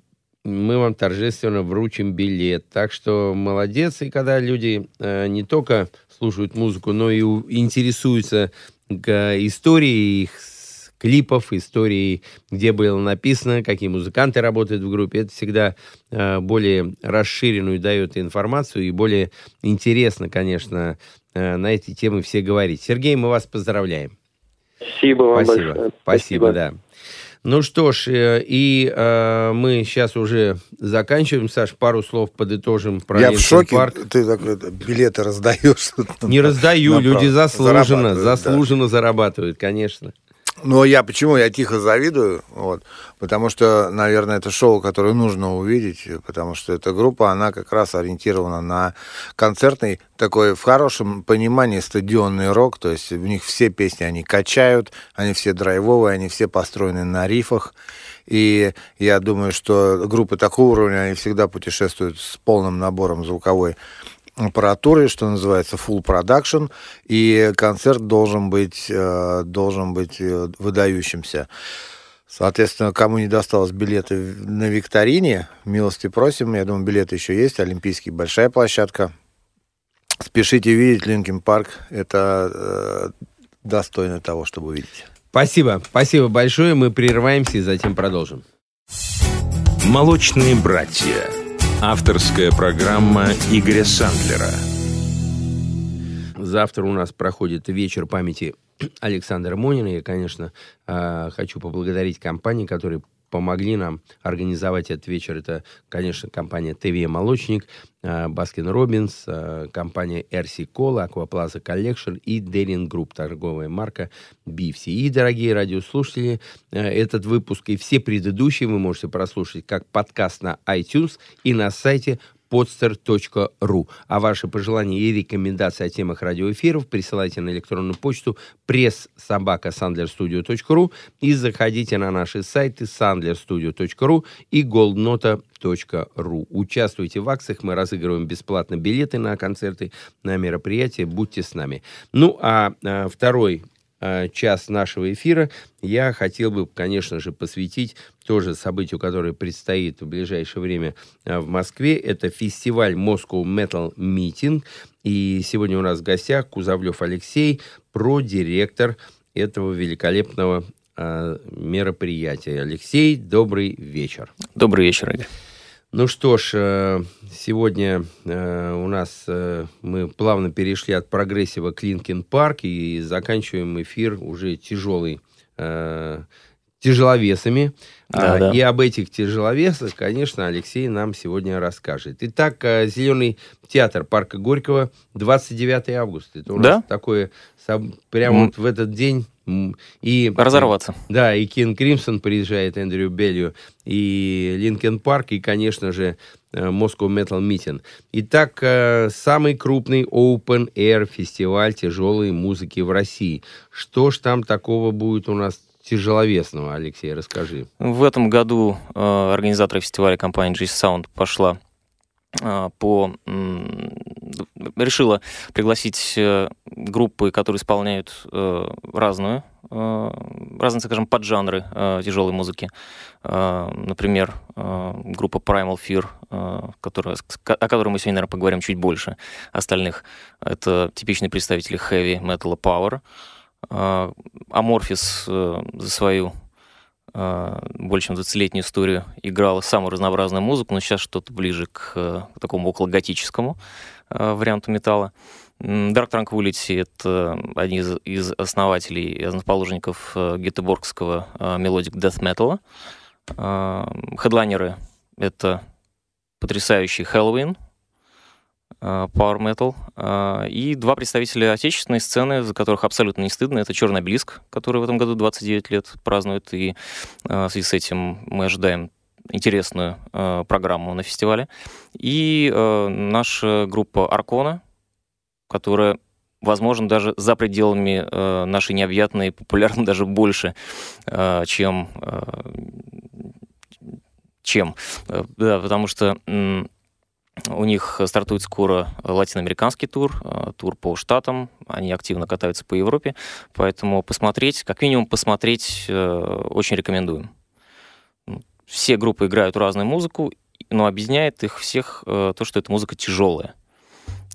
мы вам торжественно вручим билет. Так что молодец. И когда люди э, не только слушают музыку, но и интересуются историей их клипов, историей, где было написано, какие музыканты работают в группе, это всегда э, более расширенную дает информацию и более интересно, конечно, э, на эти темы все говорить. Сергей, мы вас поздравляем. Спасибо вам Спасибо. большое. Спасибо, да. Ну что ж, э, и э, мы сейчас уже заканчиваем. Саш, пару слов подытожим про Я в шоке, Park. ты так, билеты раздаешь. Не раздаю, люди заслуженно, заслуженно зарабатывают, конечно. Но я почему? Я тихо завидую, вот, потому что, наверное, это шоу, которое нужно увидеть, потому что эта группа, она как раз ориентирована на концертный, такой в хорошем понимании стадионный рок, то есть в них все песни, они качают, они все драйвовые, они все построены на рифах, и я думаю, что группы такого уровня, они всегда путешествуют с полным набором звуковой аппаратуры, что называется full production, и концерт должен быть, э, должен быть э, выдающимся. Соответственно, кому не досталось билеты на викторине, милости просим. Я думаю, билеты еще есть. Олимпийский, большая площадка. Спешите видеть Linkin Park. Это э, достойно того, чтобы увидеть. Спасибо, спасибо большое. Мы прерываемся и затем продолжим. «Молочные братья». Авторская программа Игоря Сандлера. Завтра у нас проходит вечер памяти Александра Монина. Я, конечно, э, хочу поблагодарить компании, которые помогли нам организовать этот вечер. Это, конечно, компания ТВ Молочник, Baskin Robbins, э, компания RC Cola, Акваплаза Collection и Дерин Group, торговая марка Бифси. И, дорогие радиослушатели, э, этот выпуск и все предыдущие вы можете прослушать как подкаст на iTunes и на сайте podster.ru. А ваши пожелания и рекомендации о темах радиоэфиров присылайте на электронную почту press-собака-sandlerstudio.ru и заходите на наши сайты sandlerstudio.ru и goldnota.ru. Участвуйте в акциях, мы разыгрываем бесплатно билеты на концерты, на мероприятия, будьте с нами. Ну, а, а, второй час нашего эфира я хотел бы, конечно же, посвятить тоже событию, которое предстоит в ближайшее время а, в Москве. Это фестиваль Moscow Metal Meeting. И сегодня у нас в гостях Кузовлев Алексей, продиректор этого великолепного а, мероприятия. Алексей, добрый вечер. Добрый вечер, Игорь. Ну что ж, э, сегодня э, у нас э, мы плавно перешли от прогрессива к Linkin Park и заканчиваем эфир уже тяжелый, тяжеловесами. Да, А, да. И об этих тяжеловесах, конечно, Алексей нам сегодня расскажет. Итак, Зеленый театр Парка Горького, 29 августа. Это у Да? нас такое, прямо М. вот в этот день. И, Разорваться. Да, и Кен Кримсон приезжает, Эндрю Беллью, и Линкен Парк, и, конечно же, э, Moscow Metal Meeting. Итак, э, самый крупный open-air фестиваль тяжелой музыки в России. Что ж там такого будет у нас тяжеловесного, Алексей, расскажи. В этом году э, организаторы фестиваля компания G-Sound пошла по м, решила пригласить э, группы, которые исполняют э, разную э, разные, скажем, поджанры э, тяжелой музыки. Э, например, э, группа Primal Fear, э, которая, о которой мы сегодня, наверное, поговорим чуть больше остальных. Это типичные представители heavy metal power. Э, э, за свою э, больше чем 20-летнюю историю играла самую разнообразную музыку, но сейчас что-то ближе к, э, такому окологотическому э, варианту металла. Dark Tranquility — это один из, из основателей основоположников э, гетеборгского э, melodic death metal. Э, Хедлайнеры — это потрясающий э, power metal, э, и два представителя отечественной сцены, за которых абсолютно не стыдно. Это Черный Обелиск, который в этом году 29 лет празднует, и э, в связи с этим мы ожидаем интересную э, программу на фестивале. И э, наша группа Аркона, которая возможно, даже за пределами э, нашей необъятной, популярна даже больше, э, чем, э, чем. Э, да, потому что у них стартует скоро латиноамериканский тур, э, тур по штатам, они активно катаются по Европе, поэтому посмотреть, как минимум посмотреть, э, очень рекомендуем. Все группы играют разную музыку, но объединяет их всех э, то, что эта музыка тяжелая.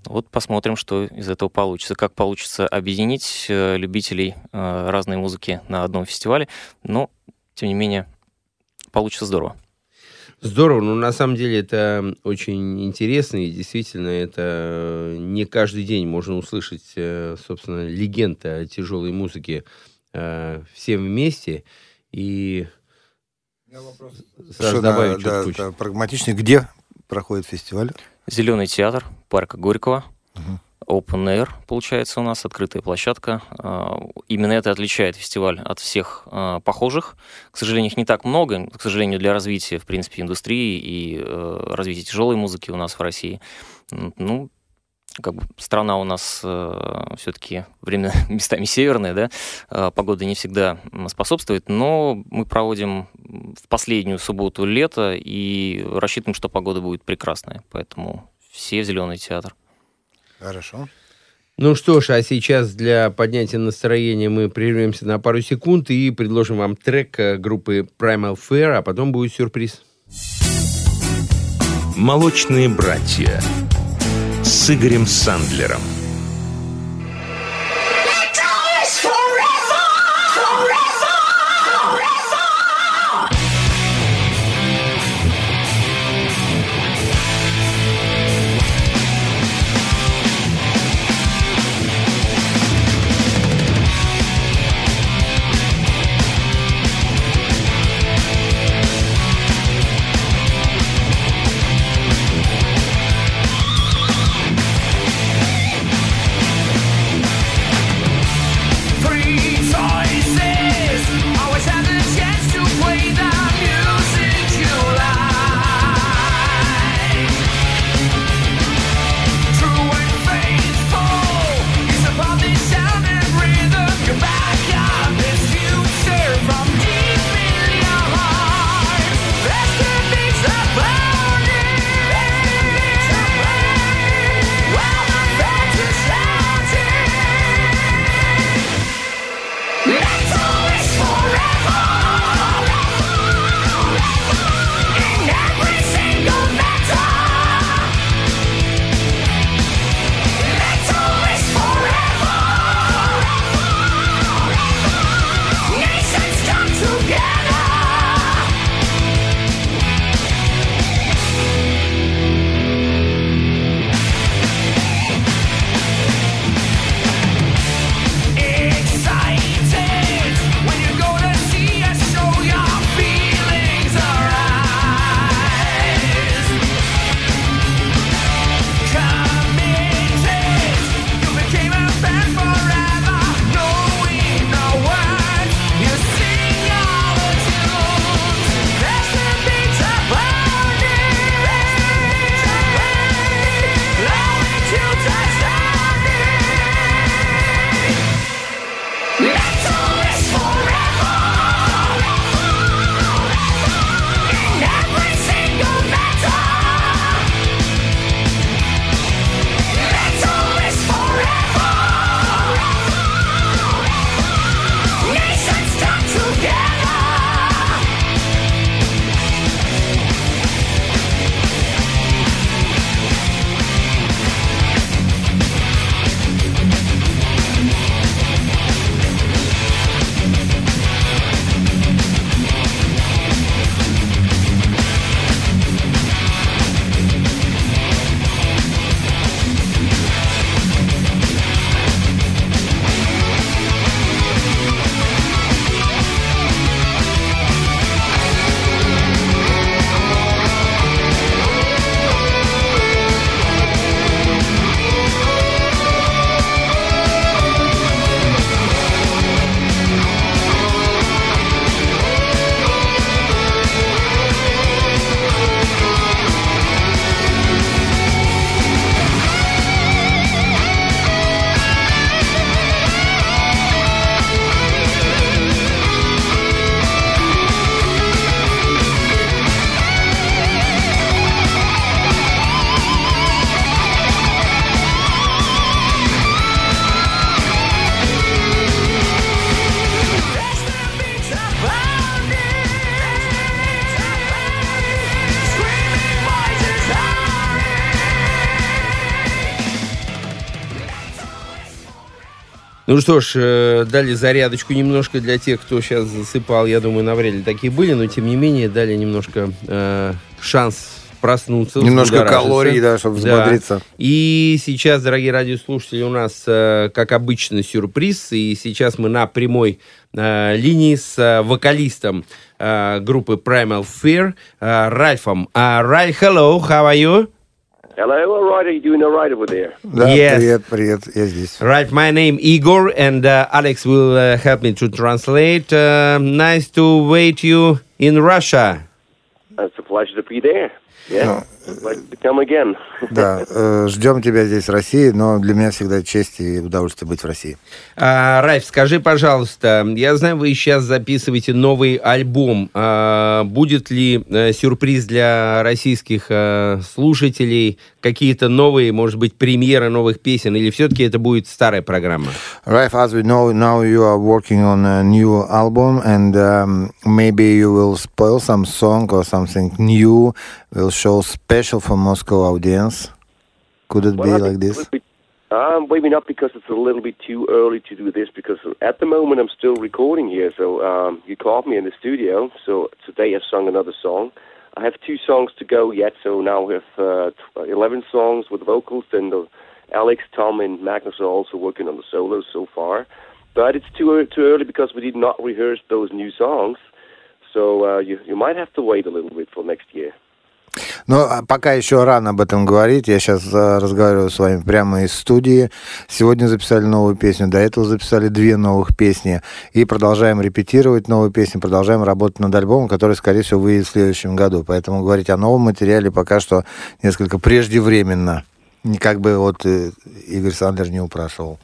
Вот посмотрим, что из этого получится. Как получится объединить любителей разной музыки на одном фестивале. Но, тем не менее, получится здорово. Здорово, но на самом деле это очень интересно, и действительно это э, не каждый день можно услышать, э, собственно, легенд о тяжелой музыке э, все вместе. И сразу Что, добавим да, чуть да, да, прагматичный. Где проходит фестиваль? Зеленый театр, парка Горького. Open Air, получается, у нас открытая площадка. А, Именно это отличает фестиваль от всех а, похожих. К сожалению, их не так много. К сожалению, для развития, в принципе, индустрии и э, развития тяжелой музыки у нас в России. Ну, как бы страна у нас все-таки время местами северная, да, э, погода не всегда способствует, но мы проводим в последнюю субботу лета и рассчитываем, что погода будет прекрасная, поэтому все в Зеленый театр. Хорошо. Ну что ж, а сейчас для поднятия настроения мы прервемся на пару секунд и предложим вам трек э, группы Primal Fair, а потом будет сюрприз. «Молочные братья» с Игорем Сандлером. Ну что ж, э, дали зарядочку немножко для тех, кто сейчас засыпал. Я думаю, навряд ли такие были, но тем не менее дали немножко э, шанс проснуться. Немножко калорий, да, чтобы взбодриться. И сейчас, дорогие радиослушатели, у нас, э, как обычно, сюрприз. И сейчас мы на прямой э, линии с э, вокалистом э, группы Primal Fear э, Ральфом. Uh, Ralph, hello, how are you? Hello, all right. Are you doing all right over there? Да, Yes. привет, привет, я здесь. Right, my name Igor, and uh, Alex will uh, help me to translate. Uh, nice to wait you in Russia. It's a pleasure to be there. Yeah, like to come again. Да, э, ждем тебя здесь, в России, но для меня всегда честь и удовольствие быть в России. А, Райф, скажи, пожалуйста, я знаю, вы сейчас записываете новый альбом. А, будет ли э, сюрприз для российских э, слушателей? Какие-то новые, может быть, премьеры новых песен? Или все-таки это будет старая программа? Ralph, as we know, now you are working on a new album, and um, maybe you will spoil some song or something new. Will show special for Moscow audience. Could it be I like this? it would be- Um, maybe not because it's a little bit too early to do this. Because at the moment I'm still recording here. So um, you called me in the studio. So today I've sung another song. I have two songs to go yet. So now we have uh, tw- 11 songs with vocals. And uh, Alex, Tom, and Magnus are also working on the solos so far. But it's too ear- too early because we did not rehearse those new songs. So uh, you you might have to wait a little bit for next year. Но а, пока еще рано об этом говорить. Я сейчас разговариваю с вами прямо из студии. Сегодня записали новую песню, до этого записали две новых песни. И продолжаем репетировать новые песни, продолжаем работать над альбомом, который, скорее всего, выйдет в следующем году. Поэтому говорить о новом материале пока что несколько преждевременно. Как бы вот э, Игорь Сандлер не упрашивал.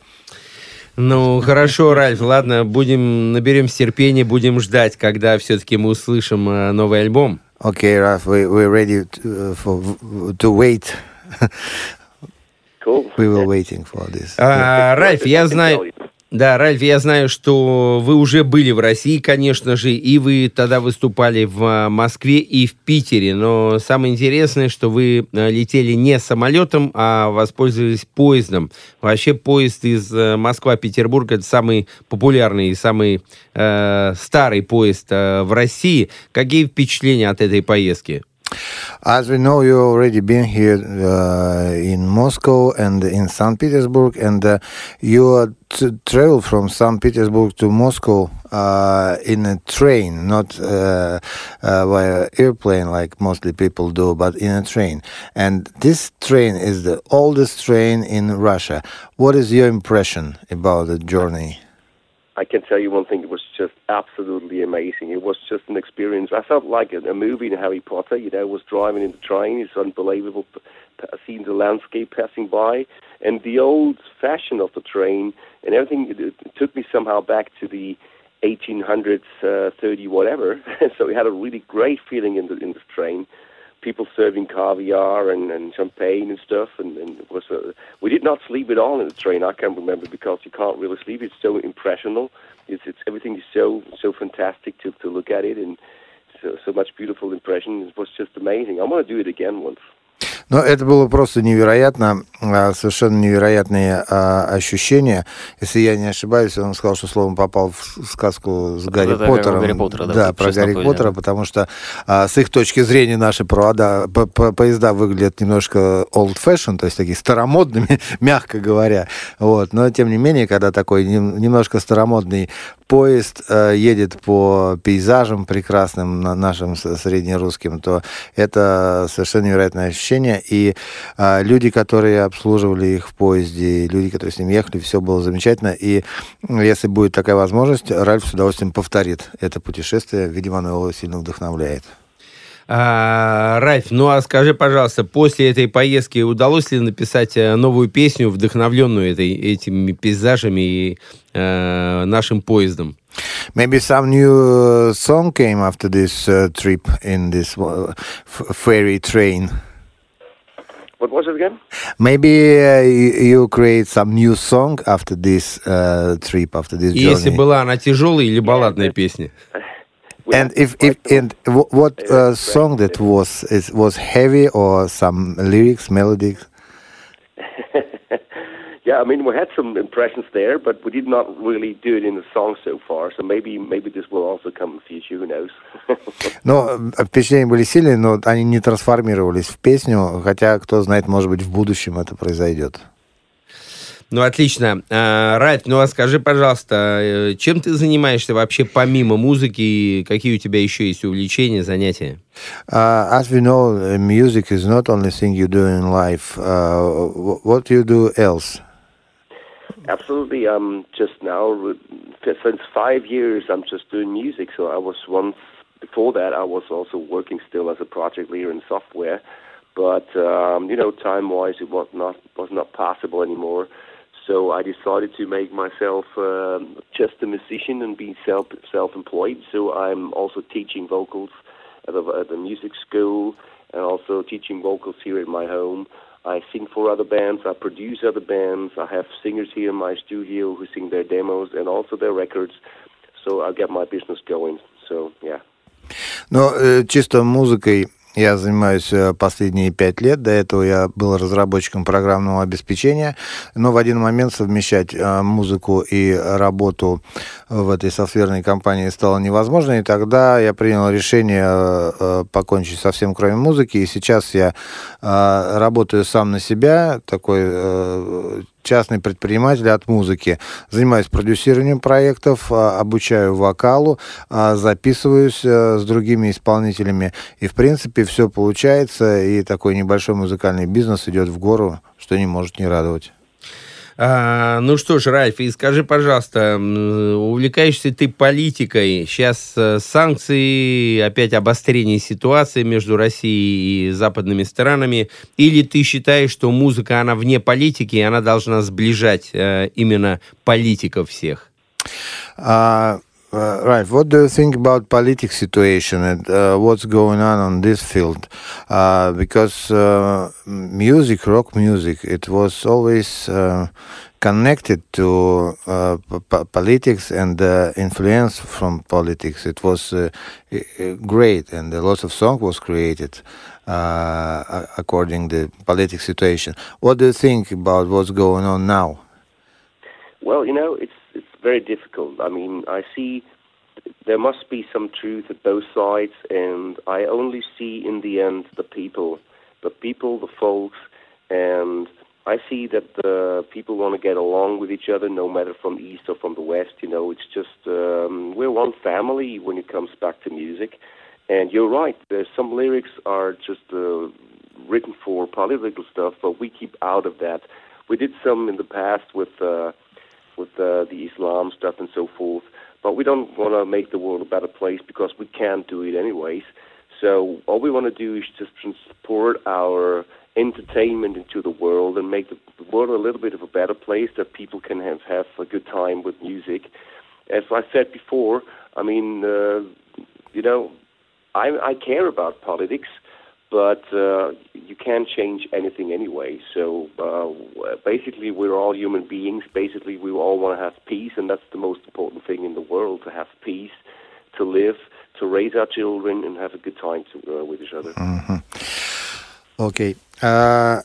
Ну, хорошо, Ральф, ладно, будем, наберем терпения, будем ждать, когда все-таки мы услышим э, новый альбом. Okay, Ralph, we, we're ready to, uh, for, to wait. Cool. We were waiting for this. А, Ральф, я знаю... Да, Ральф, я знаю, что вы уже были в России, конечно же, и вы тогда выступали в а, Москве и в Питере. Но самое интересное, что вы а, летели не самолетом, а воспользовались поездом. Вообще поезд из э, Москва-Петербург это самый популярный и самый э, старый поезд э, в России. Какие впечатления от этой поездки? As we know, you already been here uh, in Moscow and in St. Petersburg, and uh, you uh, t- travel from St. Petersburg to Moscow uh, in a train, not uh, uh, via airplane like mostly people do, but in a train. And this train is the oldest train in Russia. What is your impression about the journey? I can tell you one thing, absolutely amazing. It was just an experience. I felt like a, a movie in Harry Potter, you know, was driving in the train, it's unbelievable, seeing the landscape passing by, and the old fashion of the train, and everything, it, it took me somehow back to the 1800s, uh, 30 whatever. so we had a really great feeling in the, in the train. People serving caviar and, and champagne and stuff, and, and it was uh, we did not sleep at all in the train. I can't remember because you can't really sleep. It's so impressional. It's, it's everything is so so fantastic to to look at it, and so so much beautiful impression. It was just amazing. I want to do it again once. Но это было просто невероятно, а, совершенно невероятные а, ощущения. Если я не ошибаюсь, он сказал, что словом попал в сказку с Гарри Да-да, Поттером. Гарри Поттера, да, да про «Честное Гарри поведение». Поттера, потому что а, с их точки зрения наши провода, по- по- поезда выглядят немножко old fashion, то есть такие старомодными, мягко говоря. Вот. Но тем не менее, когда такой нем- немножко старомодный поезд э, едет по пейзажам прекрасным на нашим среднерусским, то это совершенно невероятное ощущение. И а, люди, которые обслуживали их в поезде, люди, которые с ним ехали, все было замечательно. И если будет такая возможность, Ральф с удовольствием повторит это путешествие. Видимо, оно его сильно вдохновляет. А, Ральф, ну а скажи, пожалуйста, после этой поездки удалось ли написать э, новую песню, вдохновленную этой, этими пейзажами и э, нашим поездом? Maybe some new uh, song came after this uh, trip in this uh, ferry train. What was it again? Maybe uh, you, you create some new song after this uh, trip, after this И journey. если была она тяжелая или балладная песня? And if, if and wh- what uh, song that was is was heavy or some lyrics, melodies? Yeah, I mean, we had some impressions there, but we did not really do it in the song so far. So maybe maybe this will also come in the future. Who knows? Но э, впечатления были сильные, но они не трансформировались в песню, хотя, кто знает, может быть, в будущем это произойдет. Ну, отлично. А, Райф, ну а скажи, пожалуйста, э, чем ты занимаешься вообще помимо музыки? Какие у тебя еще есть увлечения, занятия? Uh, as we know, music is not only thing you do in life. Uh, wh- what you do else? Absolutely. I'm just now since five years. I'm just doing music. So I was once before that. I was also working still as a project leader in software, but um, you know, time-wise, it was not was not possible anymore. So I decided to make myself um, just a musician and be self self-employed. So I'm also teaching vocals at the, at the music school and also teaching vocals here at my home. I sing for other bands. I produce other bands. I have singers here in my studio who sing their demos and also their records. So I get my business going. So yeah. Но э, чисто музыкой я занимаюсь э, последние пять лет. До этого я был разработчиком программного обеспечения, но в один момент совмещать э, музыку и работу в этой софтверной компании стало невозможно, и тогда я принял решение э, покончить со всем, кроме музыки, и сейчас я работаю сам на себя, такой частный предприниматель от музыки. Занимаюсь продюсированием проектов, а, обучаю вокалу, а, записываюсь э, с другими исполнителями. И, в принципе, все получается, и такой небольшой музыкальный бизнес идет в гору, что не может не радовать. А, ну что ж, Ральф, и скажи, пожалуйста, увлекаешься ты политикой? Сейчас э, санкции, опять обострение ситуации между Россией и западными странами. Или ты считаешь, что музыка, она вне политики, и она должна сближать э, именно политиков всех? А, Uh, right. What do you think about political situation and uh, what's going on on this field? Uh, because uh, music, rock music, it was always uh, connected to uh, politics and influence from politics. It was great, and a lot of song was created according the political situation. What do you think about what's going on now? Well, you know, it's very difficult. I mean, I see there must be some truth at both sides, and I only see in the end the people, the people, the folks, and I see that the people want to get along with each other, no matter from the east or from the west. You know, it's just um, we're one family when it comes back to music. And you're right. There's some lyrics are just uh, written for political stuff, but we keep out of that. We did some in the past with. Uh, with uh, the Islam stuff and so forth. But we don't want to make the world a better place because we can't do it anyways. So all we want to do is just transport our entertainment into the world and make the world a little bit of a better place that people can have, have a good time with music. As I said before, I mean, uh, you know, I, I care about politics but uh, you can't change anything anyway. So uh, basically, we're all human beings. Basically, we all want to have peace, and that's the most important thing in the world: to have peace, to live, to raise our children, and have a good time to, uh, with each other. Окей. Okay. Uh,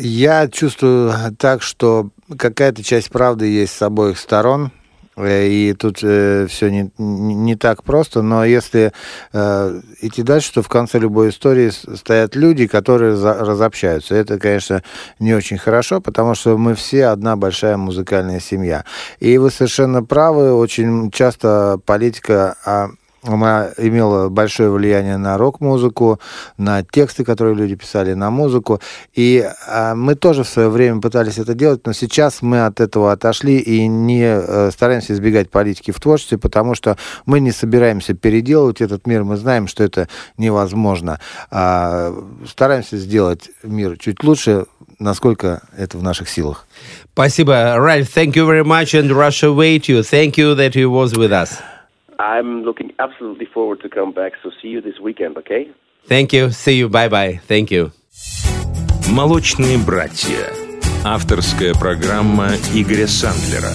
я чувствую так, что какая-то часть правды есть с обоих сторон. Э, и тут э, все не, не так просто, но если э, идти дальше, то в конце любой истории стоят люди, которые за, разобщаются. Это, конечно, не очень хорошо, потому что мы все одна большая музыкальная семья. И вы совершенно правы, очень часто политика а она имела большое влияние на рок-музыку, на тексты, которые люди писали, на музыку. И а, мы тоже в свое время пытались это делать, но сейчас мы от этого отошли и не а, стараемся избегать политики в творчестве, потому что мы не собираемся переделывать этот мир. Мы знаем, что это невозможно. А, стараемся сделать мир чуть лучше, насколько это в наших силах. Спасибо, Ральф. Thank you very much, and Russia wait you. Thank you that you was with us. I'm looking absolutely forward to come back. So see you this weekend, okay? Thank you. See you. Bye bye. Thank you. Молочные братья. Авторская программа Игоря Сандлера.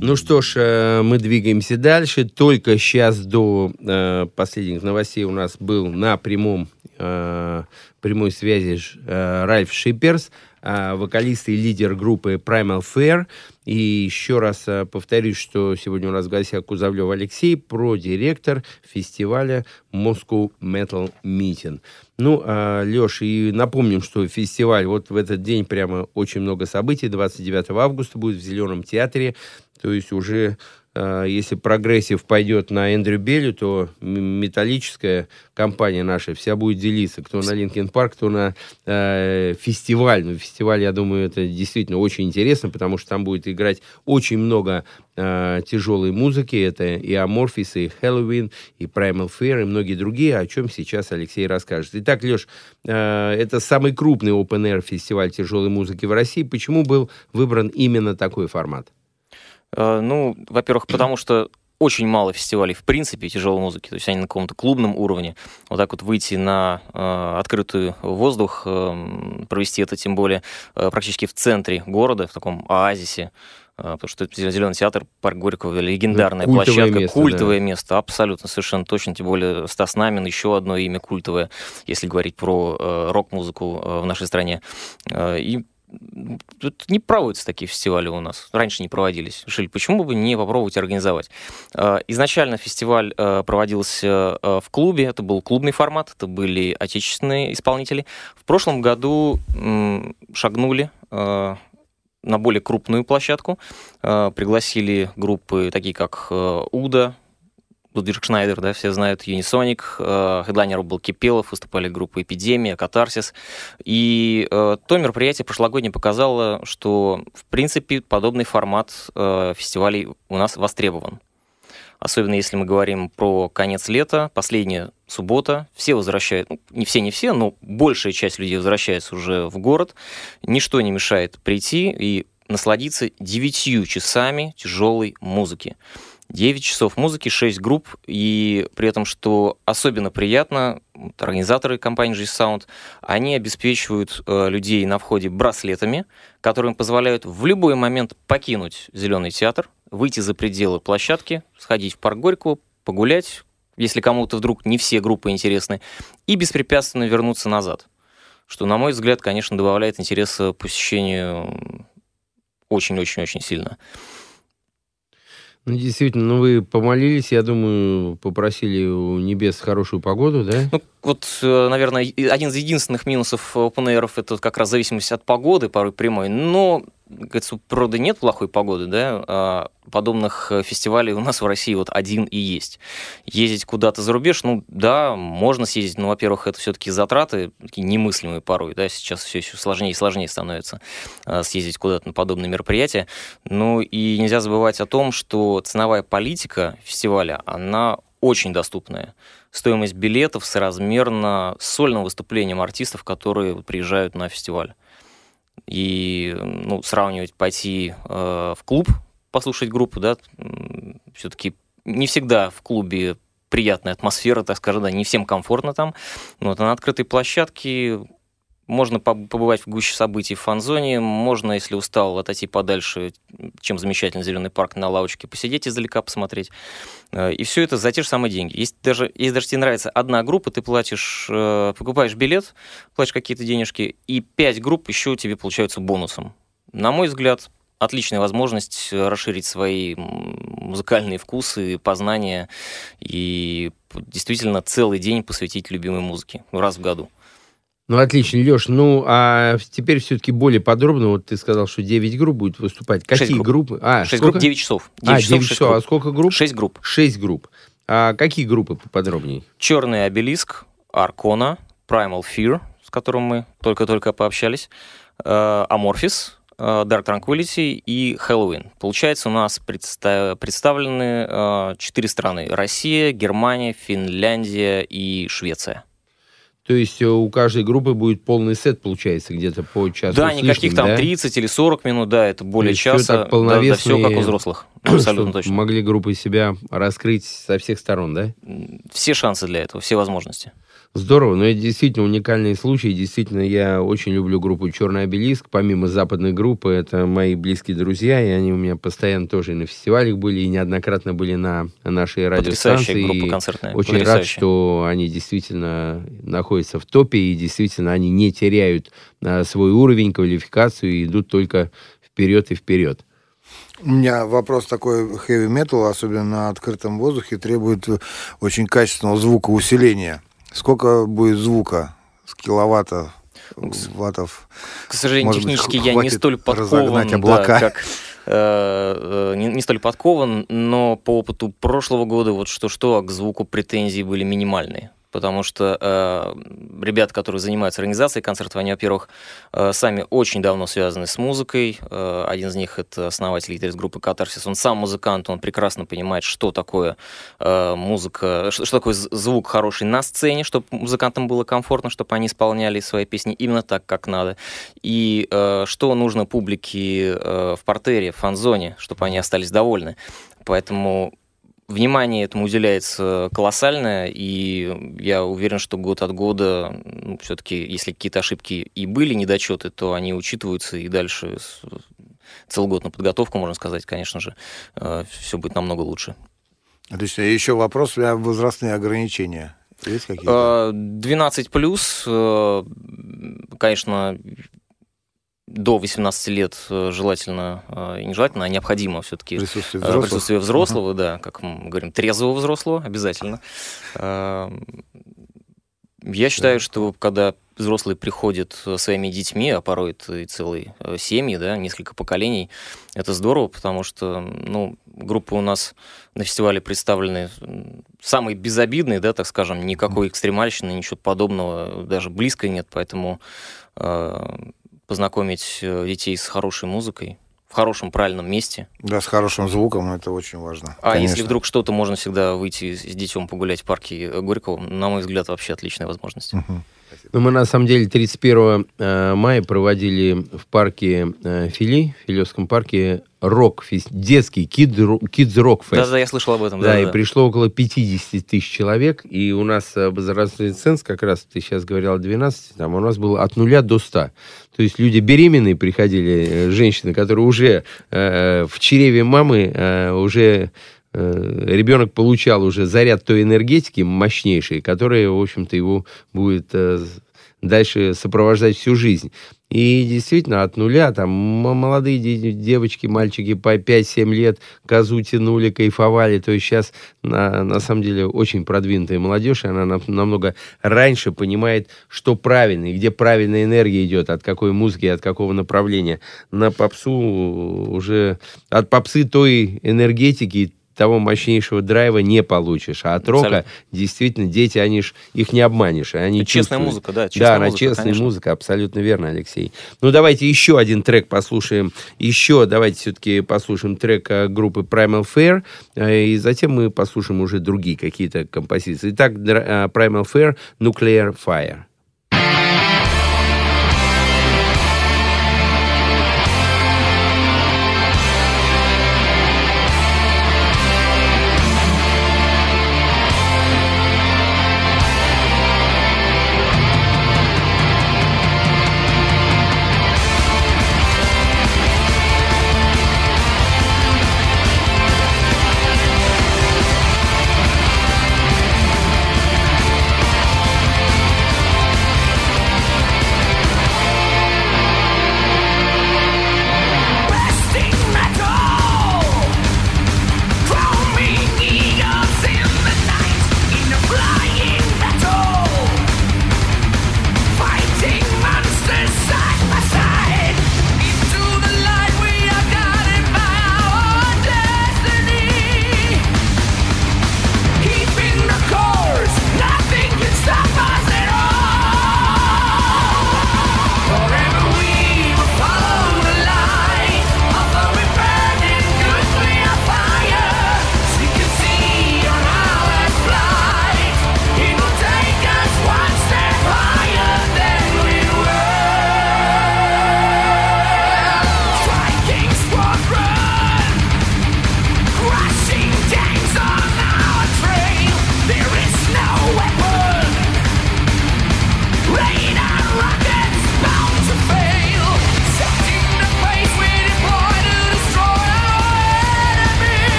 Ну что ж, э, мы двигаемся дальше. Только сейчас до э, последних новостей у нас был на прямом, э, прямой связи э, Ральф Шиперс. вокалист и лидер группы Primal Fear. И еще раз а, повторюсь, что сегодня у нас в гостях Кузовлев Алексей, PR-директор фестиваля Moscow Metal Meeting. Ну, а, Леш, и напомним, что фестиваль вот в этот день прямо очень много событий. 29 августа будет в Зеленом театре. То есть уже если прогрессив пойдет на Эндрю Белью, то металлическая компания наша вся будет делиться. Кто на Linkin Park, кто на э, фестиваль. Ну, фестиваль, я думаю, это действительно очень интересно, потому что там будет играть очень много э, тяжелой музыки. Это и Amorphis, и Хэллоуин, и Primal Fear, и многие другие, о чем сейчас Алексей расскажет. Итак, Леш, э, это самый крупный Open Air фестиваль тяжелой музыки в России. Почему был выбран именно такой формат? Э, ну, во-первых, потому что очень мало фестивалей в принципе тяжелой музыки, то есть они на каком-то клубном уровне. Вот так вот выйти на э, открытый воздух, э, провести это тем более э, практически в центре города, в таком оазисе, э, потому что Зеленый театр, парк Горького, легендарная Ну, культовое площадка, место, культовое да. место, абсолютно, совершенно точно, тем более Стас Намин, еще одно имя культовое, если говорить про э, рок-музыку э, в нашей стране. Э, и Тут не проводятся такие фестивали у нас. Раньше не проводились. Решили, почему бы не попробовать организовать. Э, Изначально фестиваль э, проводился э, в клубе. Это был клубный формат. Это были отечественные исполнители. В прошлом году шагнули на более крупную площадку. Пригласили группы такие, как Уда, Лудвиг Шнайдер, да, все знают, Юнисоник, э, хедлайнером был Кипелов, выступали группы Эпидемия, Катарсис. И э, то мероприятие прошлогоднее показало, что, в принципе, подобный формат э, фестивалей у нас востребован. Особенно если мы говорим про конец лета, последняя суббота, все возвращают, ну, не все, не все, но большая часть людей возвращается уже в город. Ничто не мешает прийти и насладиться девятью часами тяжелой музыки. 9 часов музыки, 6 групп, и при этом, что особенно приятно, организаторы компании G-Sound, они обеспечивают э, людей на входе браслетами, которые им позволяют в любой момент покинуть Зеленый театр, выйти за пределы площадки, сходить в парк Горького, погулять, если кому-то вдруг не все группы интересны, и беспрепятственно вернуться назад. Что, на мой взгляд, конечно, добавляет интереса посещению очень-очень-очень сильно. Ну, действительно, ну вы помолились, я думаю, попросили у небес хорошую погоду, да? Ну, вот, э, наверное, один из единственных минусов open это как раз зависимость от погоды, порой прямой. Но, говорится, у нет плохой погоды, да? А подобных э, фестивалей у нас в России вот один и есть. Ездить куда-то за рубеж, ну да, можно съездить, но, во-первых, это все-таки затраты такие немыслимые порой, да, сейчас все еще сложнее и сложнее становится э, съездить куда-то на подобные мероприятия. Ну и нельзя забывать о том, что ценовая политика фестиваля, она очень доступная. Стоимость билетов соразмерна сольным выступлением артистов, которые приезжают на фестиваль. И ну, сравнивать, пойти э, в клуб, послушать группу, да, все-таки не всегда в клубе приятная атмосфера, так скажем, да, не всем комфортно там. Но вот на открытой площадке можно поб- побывать в гуще событий в фан-зоне, можно, если устал, отойти подальше, чем замечательный зеленый парк, на лавочке посидеть издалека, посмотреть. Э, И все это за те же самые деньги. Если даже, если даже тебе нравится одна группа, ты платишь, э, покупаешь билет, платишь какие-то денежки, и пять групп еще тебе получаются бонусом. На мой взгляд, отличная возможность э, расширить свои музыкальные вкусы, познания и действительно целый день посвятить любимой музыке раз в году. Ну, отлично, Леш. Ну, а теперь все-таки более подробно. Вот ты сказал, что 9 групп будет выступать. Какие групп. группы? А, Шесть сколько? групп, 9 часов. а, 9 часов, 9 шесть часов. А сколько групп? 6 групп. 6 групп. А какие группы поподробнее? Черный обелиск, Аркона, Primal Fear, с которым мы только-только пообщались, э, Amorphis, э, Dark Tranquility и Halloween. Получается, у нас предста- представлены э, четыре страны. Россия, Германия, Финляндия и Швеция. То есть э, у каждой группы будет полный сет, получается, где-то по часу да, с никаких лишним, там да? 30 или 40 минут, да, это более часа. так полновесно все как у взрослых. Абсолютно точно. Могли группы себя раскрыть со всех сторон, да? Все шансы для этого, все возможности. Здорово. Но это действительно уникальный случай. Действительно, я очень люблю группу «Черный обелиск». Помимо западной группы, это мои близкие друзья, и они у меня постоянно тоже и на фестивалях были, и неоднократно были на нашей радиостанции. Потрясающая группа концертная. Очень рад, что они действительно находятся в топе, и действительно они не теряют а, свой уровень, квалификацию, и идут только вперед и вперед. У меня вопрос такой, heavy metal, особенно на открытом воздухе, требует очень качественного звукоусиления. Сколько будет звука с киловатта, ваттов? К сожалению, Может быть, технически х- я не столь подкован, да, как э, э, не, не столь подкован, но по опыту прошлого года вот что-что, а к звуку претензии были минимальные. Потому что э, ребята, которые занимаются организацией концертов, они, во-первых, э, сами очень давно связаны с музыкой. Э, один из них это основатель гитарист группы Катарсис. Он сам музыкант, он прекрасно понимает, что такое э, музыка, что, что такое звук хороший на сцене, чтобы музыкантам было комфортно, чтобы они исполняли свои песни именно так, как надо. И э, что нужно публике э, в портере, в фан-зоне, чтобы они остались довольны. Поэтому внимание этому уделяется колоссальное, и я уверен, что год от года, ну, все-таки, если какие-то ошибки и были, недочеты, то они учитываются, и дальше целый год на подготовку, можно сказать, конечно же, все будет намного лучше. Отлично. И еще вопрос, меня возрастные ограничения. Есть какие-то? Э, 12 плюс, э, конечно, до 18 лет э, желательно, э, и не желательно, а необходимо все-таки Присутствие взрослых. присутствие взрослого, да, как мы говорим, трезвого взрослого обязательно. Э, Я считаю, что когда взрослые приходят своими детьми, а порой это и целые э, семьи, да, несколько поколений, это здорово, потому что, ну, группы у нас на фестивале представлены самые безобидные, да, так скажем, никакой экстремальщины, ничего подобного даже близко нет, поэтому э, познакомить э, детей с хорошей музыкой в хорошем, правильном месте. Да, с хорошим звуком, это очень важно. А Конечно. если вдруг что-то, можно всегда выйти с детем погулять в парке э, Горького. На мой взгляд, вообще отличная возможность. Ну, мы на самом деле 31 э, мая проводили в парке э, Фили, в Филевском парке, рок, детский Kids Rock Fest. Да-да, я слышал об этом. Да, и да-да-да. пришло около 50 тысяч человек, и у нас э, возрастной ценз, как раз ты сейчас говорил о 12, там у нас был от нуля до 100. То есть люди беременные приходили, женщины, которые уже э, в чреве мамы э, уже ребенок получал уже заряд той энергетики мощнейшей, которая, в общем-то, его будет э, дальше сопровождать всю жизнь. И действительно, от нуля, там, молодые де- девочки, мальчики по 5-7 лет козу тянули, кайфовали. То есть сейчас, на, на самом деле, очень продвинутая молодежь, и она нам- намного раньше понимает, что правильно, и где правильная энергия идет, от какой музыки, от какого направления. На попсу уже... От попсы той энергетики, того мощнейшего драйва не получишь. А от рока Абсолютно. действительно дети, они ж, их не обманешь. Они Это честная чувствуют. музыка, да, Да, честная она музыка, честная конечно. музыка, абсолютно верно, Алексей. Ну, давайте еще один трек послушаем. Еще давайте все-таки послушаем трек э, группы Primal Fair, э, и затем мы послушаем уже другие какие-то композиции. Итак, э, Primal Fair, Nuclear Fire.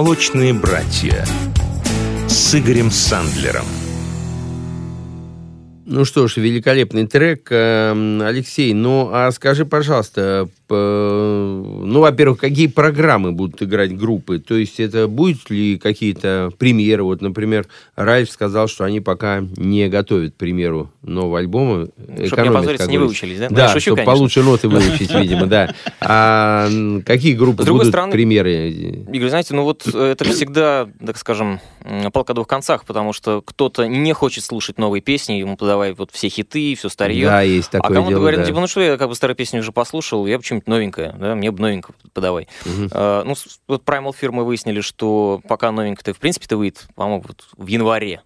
«Молочные братья» с Игорем Сандлером. Ну что ж, великолепный трек. Эм, Алексей, ну а скажи, пожалуйста, ну, во-первых, какие программы будут играть группы? То есть это будут ли какие-то премьеры? Вот, например, Ральф сказал, что они пока не готовят премьеру нового альбома. Чтобы не опозориться, не выучились, да? Да, ну, чтобы получше ноты выучить, видимо, да. А какие группы будут премьеры? Игорь, знаете, ну вот это всегда, так скажем, палка о двух концах, потому что кто-то не хочет слушать новые песни, ему подавай вот все хиты, все старье. Да, есть такое А кому-то говорят, типа, ну что, я как бы старые песни уже послушал, я бы что-нибудь новенькое, да, мне бы новенькое подавай. А, ну, вот Primal Fear мы выяснили, что пока новенькое-то, в принципе-то выйдет, по-моему, вот в январе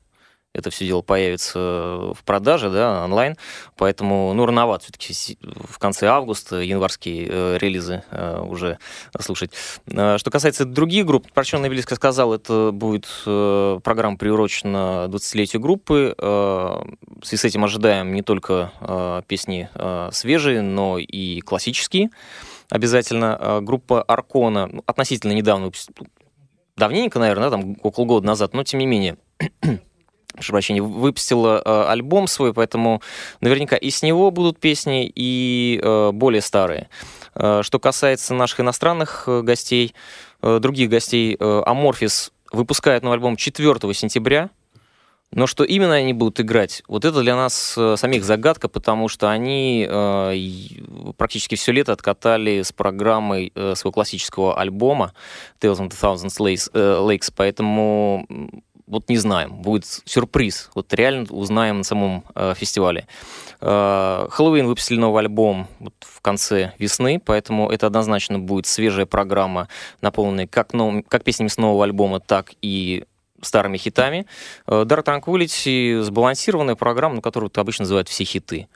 это все дело появится в продаже, да, онлайн, поэтому, ну, рановато все-таки в конце августа январские э, релизы э, уже слушать. Э, Что касается других групп, про что сказал, это будет э, программа приурочена 20-летию группы. Э, В связи с этим ожидаем не только э, песни э, свежие, но и классические обязательно. Э, Группа Аркона ну, относительно недавно, давненько, наверное, там около года назад, но тем не менее, прошу прощения, выпустила э, альбом свой, поэтому наверняка и с него будут песни, и э, более старые. Э, что касается наших иностранных э, гостей, э, других гостей, э, выпускает новый альбом 4 сентября, но что именно они будут играть, вот это для нас э, самих загадка, потому что они э, практически все лето откатали с программой э, своего классического альбома Tales of the Thousand Lakes, э, Lakes, поэтому вот не знаем, будет сюрприз, вот реально узнаем на самом э, фестивале. Э, Хэллоуин выпустили новый альбом вот в конце весны, поэтому это однозначно будет свежая программа, наполненная как, новым, как песнями с нового альбома, так и старыми хитами. Э, Dark Tranquility сбалансированная программа, ну, которую обычно называют все хиты.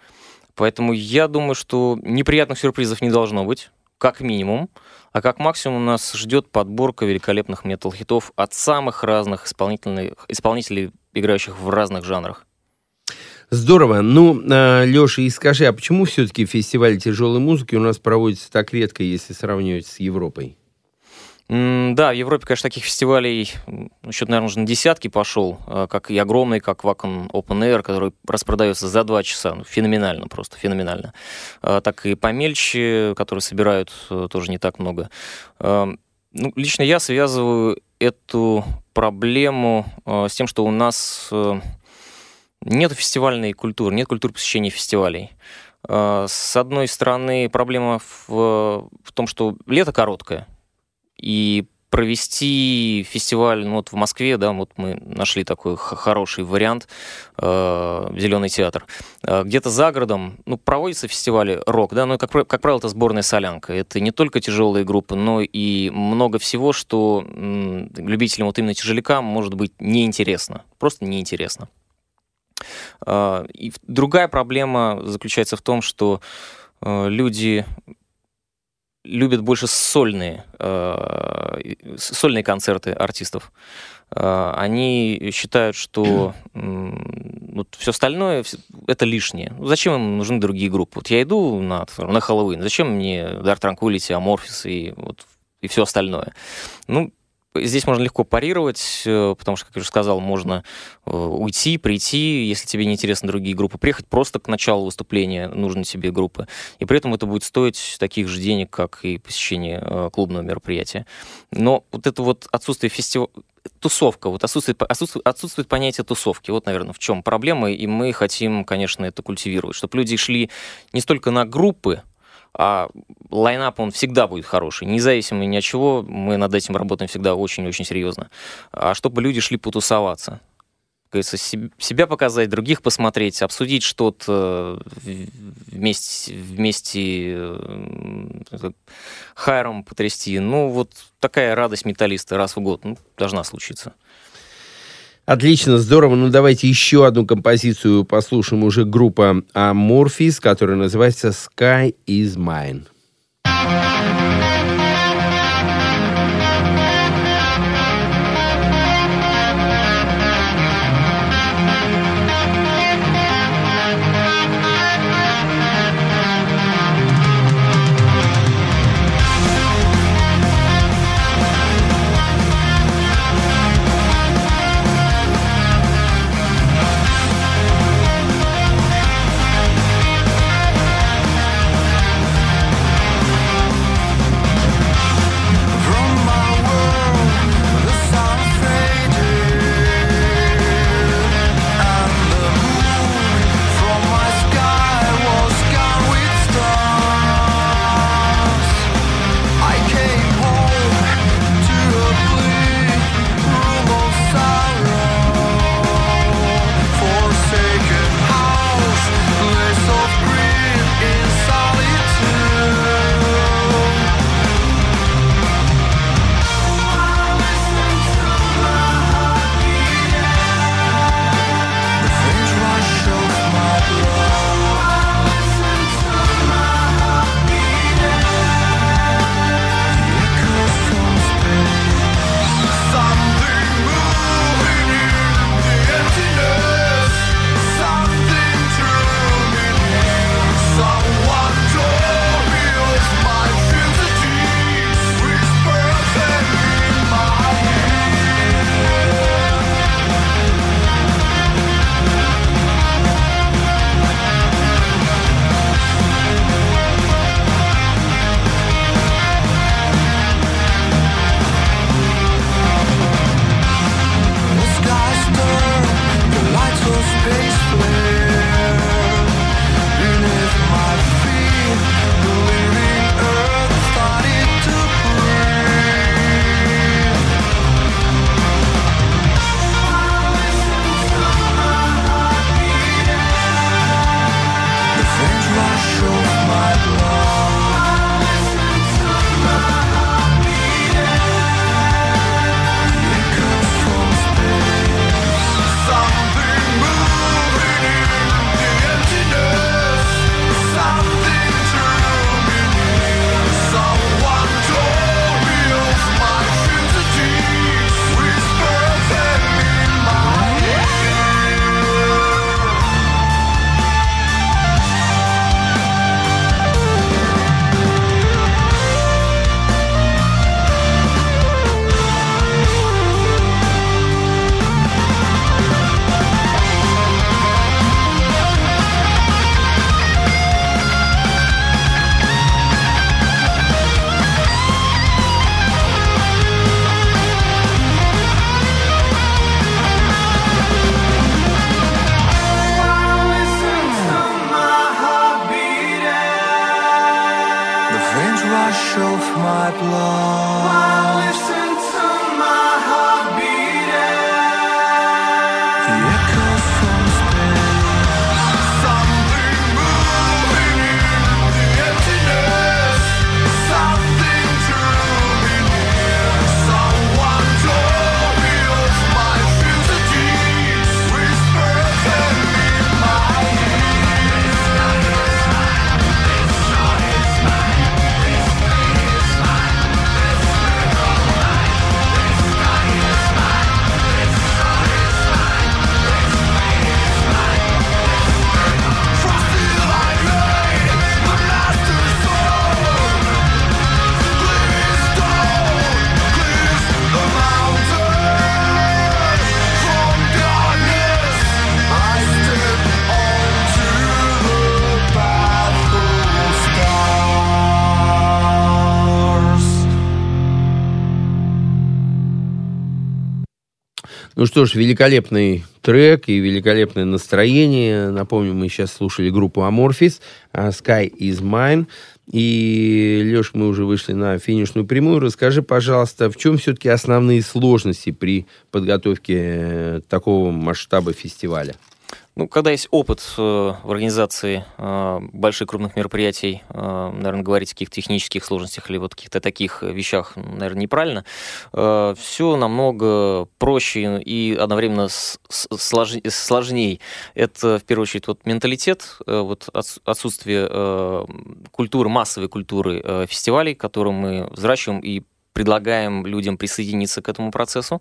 Поэтому я думаю, что неприятных сюрпризов не должно быть, как минимум. А как максимум нас ждет подборка великолепных метал-хитов от самых разных исполнительных, исполнителей, играющих в разных жанрах. Здорово. Ну, Леша, и скажи, а почему все-таки фестиваль тяжелой музыки у нас проводится так редко, если сравнивать с Европой? Да, в Европе, конечно, таких фестивалей, счет, наверное, уже на десятки пошел, э, как и огромный, как Wacken Open Air, который распродается за два часа, ну, феноменально просто, феноменально. Э, Так и помельче, которые собирают э, тоже не так много. Э, Ну, лично я связываю эту проблему с тем, что у нас э, нет фестивальной культуры, нет культуры посещения фестивалей. С одной стороны, проблема в, в том, что лето короткое, и провести фестиваль ну, вот в Москве, да, вот мы нашли такой хороший вариант, э, Зеленый театр. Э, где-то за городом, ну, проводятся фестивали рок, да, но, как, как правило, это сборная солянка. Это не только тяжелые группы, но и много всего, что любителям вот именно тяжеляка может быть неинтересно, просто неинтересно. Э, И другая проблема заключается в том, что э, люди любят больше сольные, э, сольные концерты артистов. Э, Они считают, что вот все остальное это лишнее. Зачем им нужны другие группы? Вот я иду на, на Хэллоуин, зачем мне Dark Tranquility, Amorphis и, вот, и все остальное? Ну, Здесь можно легко парировать, э, потому что, как я уже сказал, можно э, уйти, прийти, если тебе не интересны другие группы, приехать просто к началу выступления нужной тебе группы. И при этом это будет стоить таких же денег, как и посещение э, клубного мероприятия. Но вот это вот отсутствие фестиваля, тусовка, вот отсутствует, отсутствует, отсутствует понятие тусовки. Вот, наверное, в чем проблема, и мы хотим, конечно, это культивировать, чтобы люди шли не столько на группы, а лайнап, он всегда будет хороший, независимо ни от чего, мы над этим работаем всегда очень-очень серьезно. А чтобы люди шли потусоваться. Говорится, себ- себя показать, других посмотреть, обсудить что-то в- вместе, вместе э, хайром потрясти. Ну, вот такая радость металлиста раз в год ну, должна случиться. Отлично, здорово. Ну, давайте еще одну композицию послушаем уже группа Amorphis, которая называется Sky is Mine. Ну что ж, великолепный трек и великолепное настроение. Напомню, мы сейчас слушали группу Amorphis, а, Sky is Mine. И, Леш, мы уже вышли на финишную прямую. Расскажи, пожалуйста, в чем все-таки основные сложности при подготовке такого масштаба фестиваля? Ну, когда есть опыт э, в организации э, больших крупных мероприятий, э, наверное, говорить о каких-то технических сложностях или вот каких-то таких вещах, наверное, неправильно. Все намного проще и одновременно сложнее. Это, в первую очередь, вот менталитет, вот отсутствие культуры, массовой культуры фестивалей, которую мы взращиваем и предлагаем людям присоединиться к этому процессу.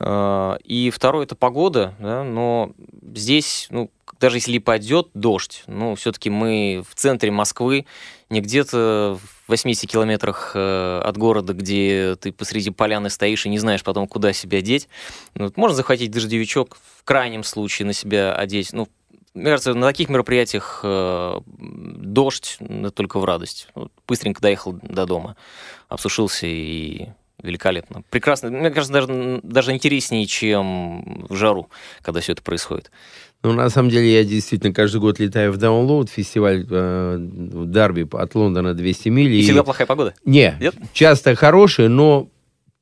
Э, и второе это погода, да, но здесь, ну, даже если пойдет дождь, ну, все-таки мы в центре Москвы, не где-то в 80 километрах э, от города, где ты посреди поляны стоишь и не знаешь потом, куда себя деть. Ну, можно захватить дождевичок, в крайнем случае на себя одеть. Ну, мне кажется, на таких мероприятиях э, дождь только в радость. Вот, быстренько доехал до дома, обсушился и великолепно. Прекрасно. Мне кажется, даже, даже интереснее, чем в жару, когда все это происходит. Ну, на самом деле, я действительно каждый год летаю в Download, фестиваль э, Дарби от Лондона 200 миль. И, и всегда плохая погода? Не, Нет? часто хорошая, но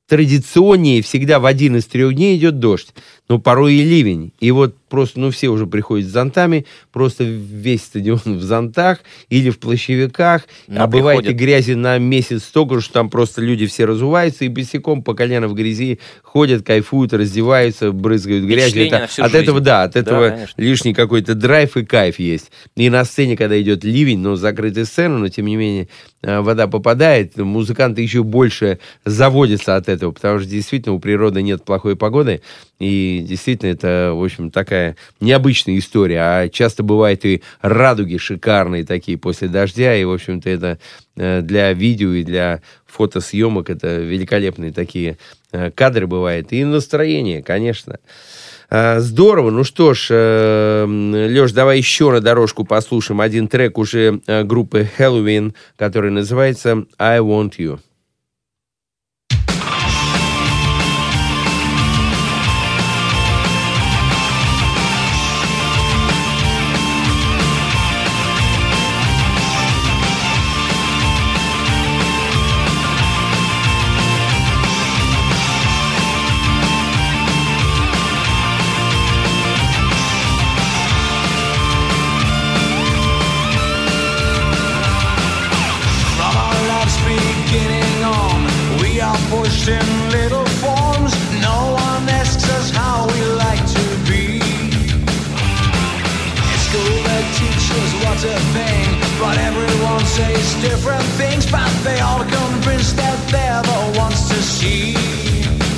традиционнее всегда в один из трех дней идет дождь, но порой и ливень. И вот просто, ну, все уже приходят с зонтами, просто весь стадион в зонтах или в плащевиках, Но а бывает и грязи на месяц столько, что там просто люди все разуваются и босиком по колено в грязи ходят, кайфуют, раздеваются, брызгают грязью. Это, от жизнь. этого, да, от этого да, лишний какой-то драйв и кайф есть. И на сцене, когда идет ливень, но закрытая сцена, но тем не менее э, вода попадает, музыканты еще больше заводятся от этого, потому что действительно у природы нет плохой погоды, и действительно это, в общем, такая такая необычная история, а часто бывает и радуги шикарные такие после дождя, и, в общем-то, это э, для видео и для фотосъемок это великолепные такие э, кадры бывают, и настроение, конечно. А, здорово. Ну что ж, э, Леш, давай еще на дорожку послушаем один трек уже группы Halloween, который называется «I Want You». was what a thing. But everyone says different things, but they all convinced that they're the ones to see.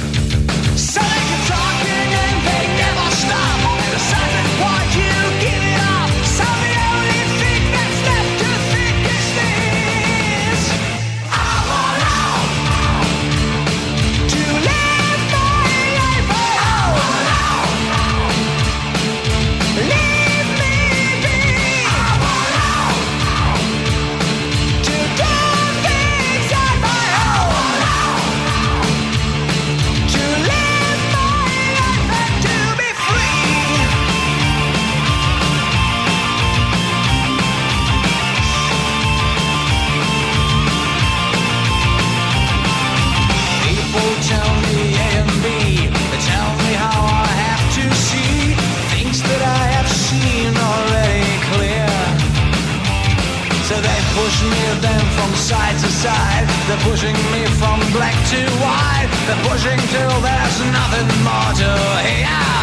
They're pushing me from black to white. They're pushing till there's nothing more to hear.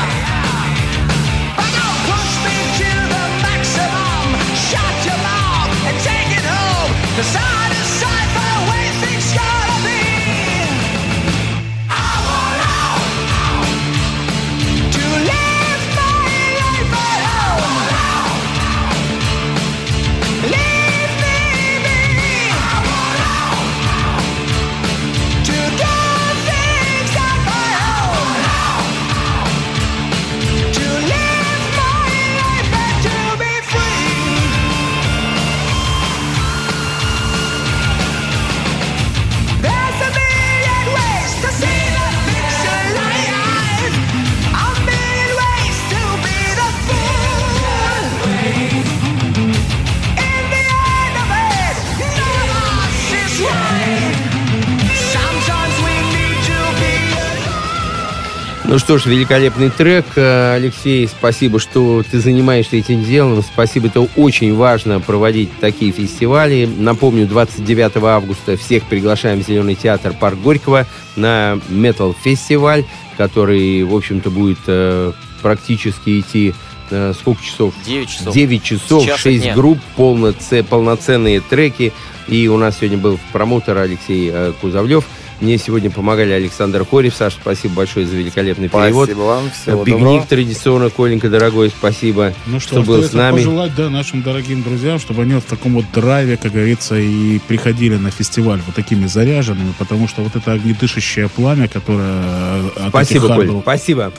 Ну что ж, великолепный трек. Э, Алексей, спасибо, что ты занимаешься этим делом. Спасибо, это очень важно проводить такие фестивали. Напомню, 29 августа всех приглашаем в Зеленый театр Парк Горького на Metal фестиваль, который, в общем-то, будет э, практически идти э, сколько часов? 9 часов. 9 часов, С часа 6 дня. групп, полноце- полноценные треки. И у нас сегодня был промоутер Алексей Кузовлев. Мне сегодня помогали Александр Хорев. Саша, спасибо большое за великолепный перевод. Спасибо вам, всего Пикник доброго. традиционно, Коленька, дорогой, спасибо, Ну что, что, был с нами. пожелать, да, нашим дорогим друзьям, чтобы они вот в таком вот драйве, как говорится, и приходили на фестиваль вот такими заряженными, потому что вот это огнедышащее пламя, которое э, от Спасибо, этих Коль, спасибо.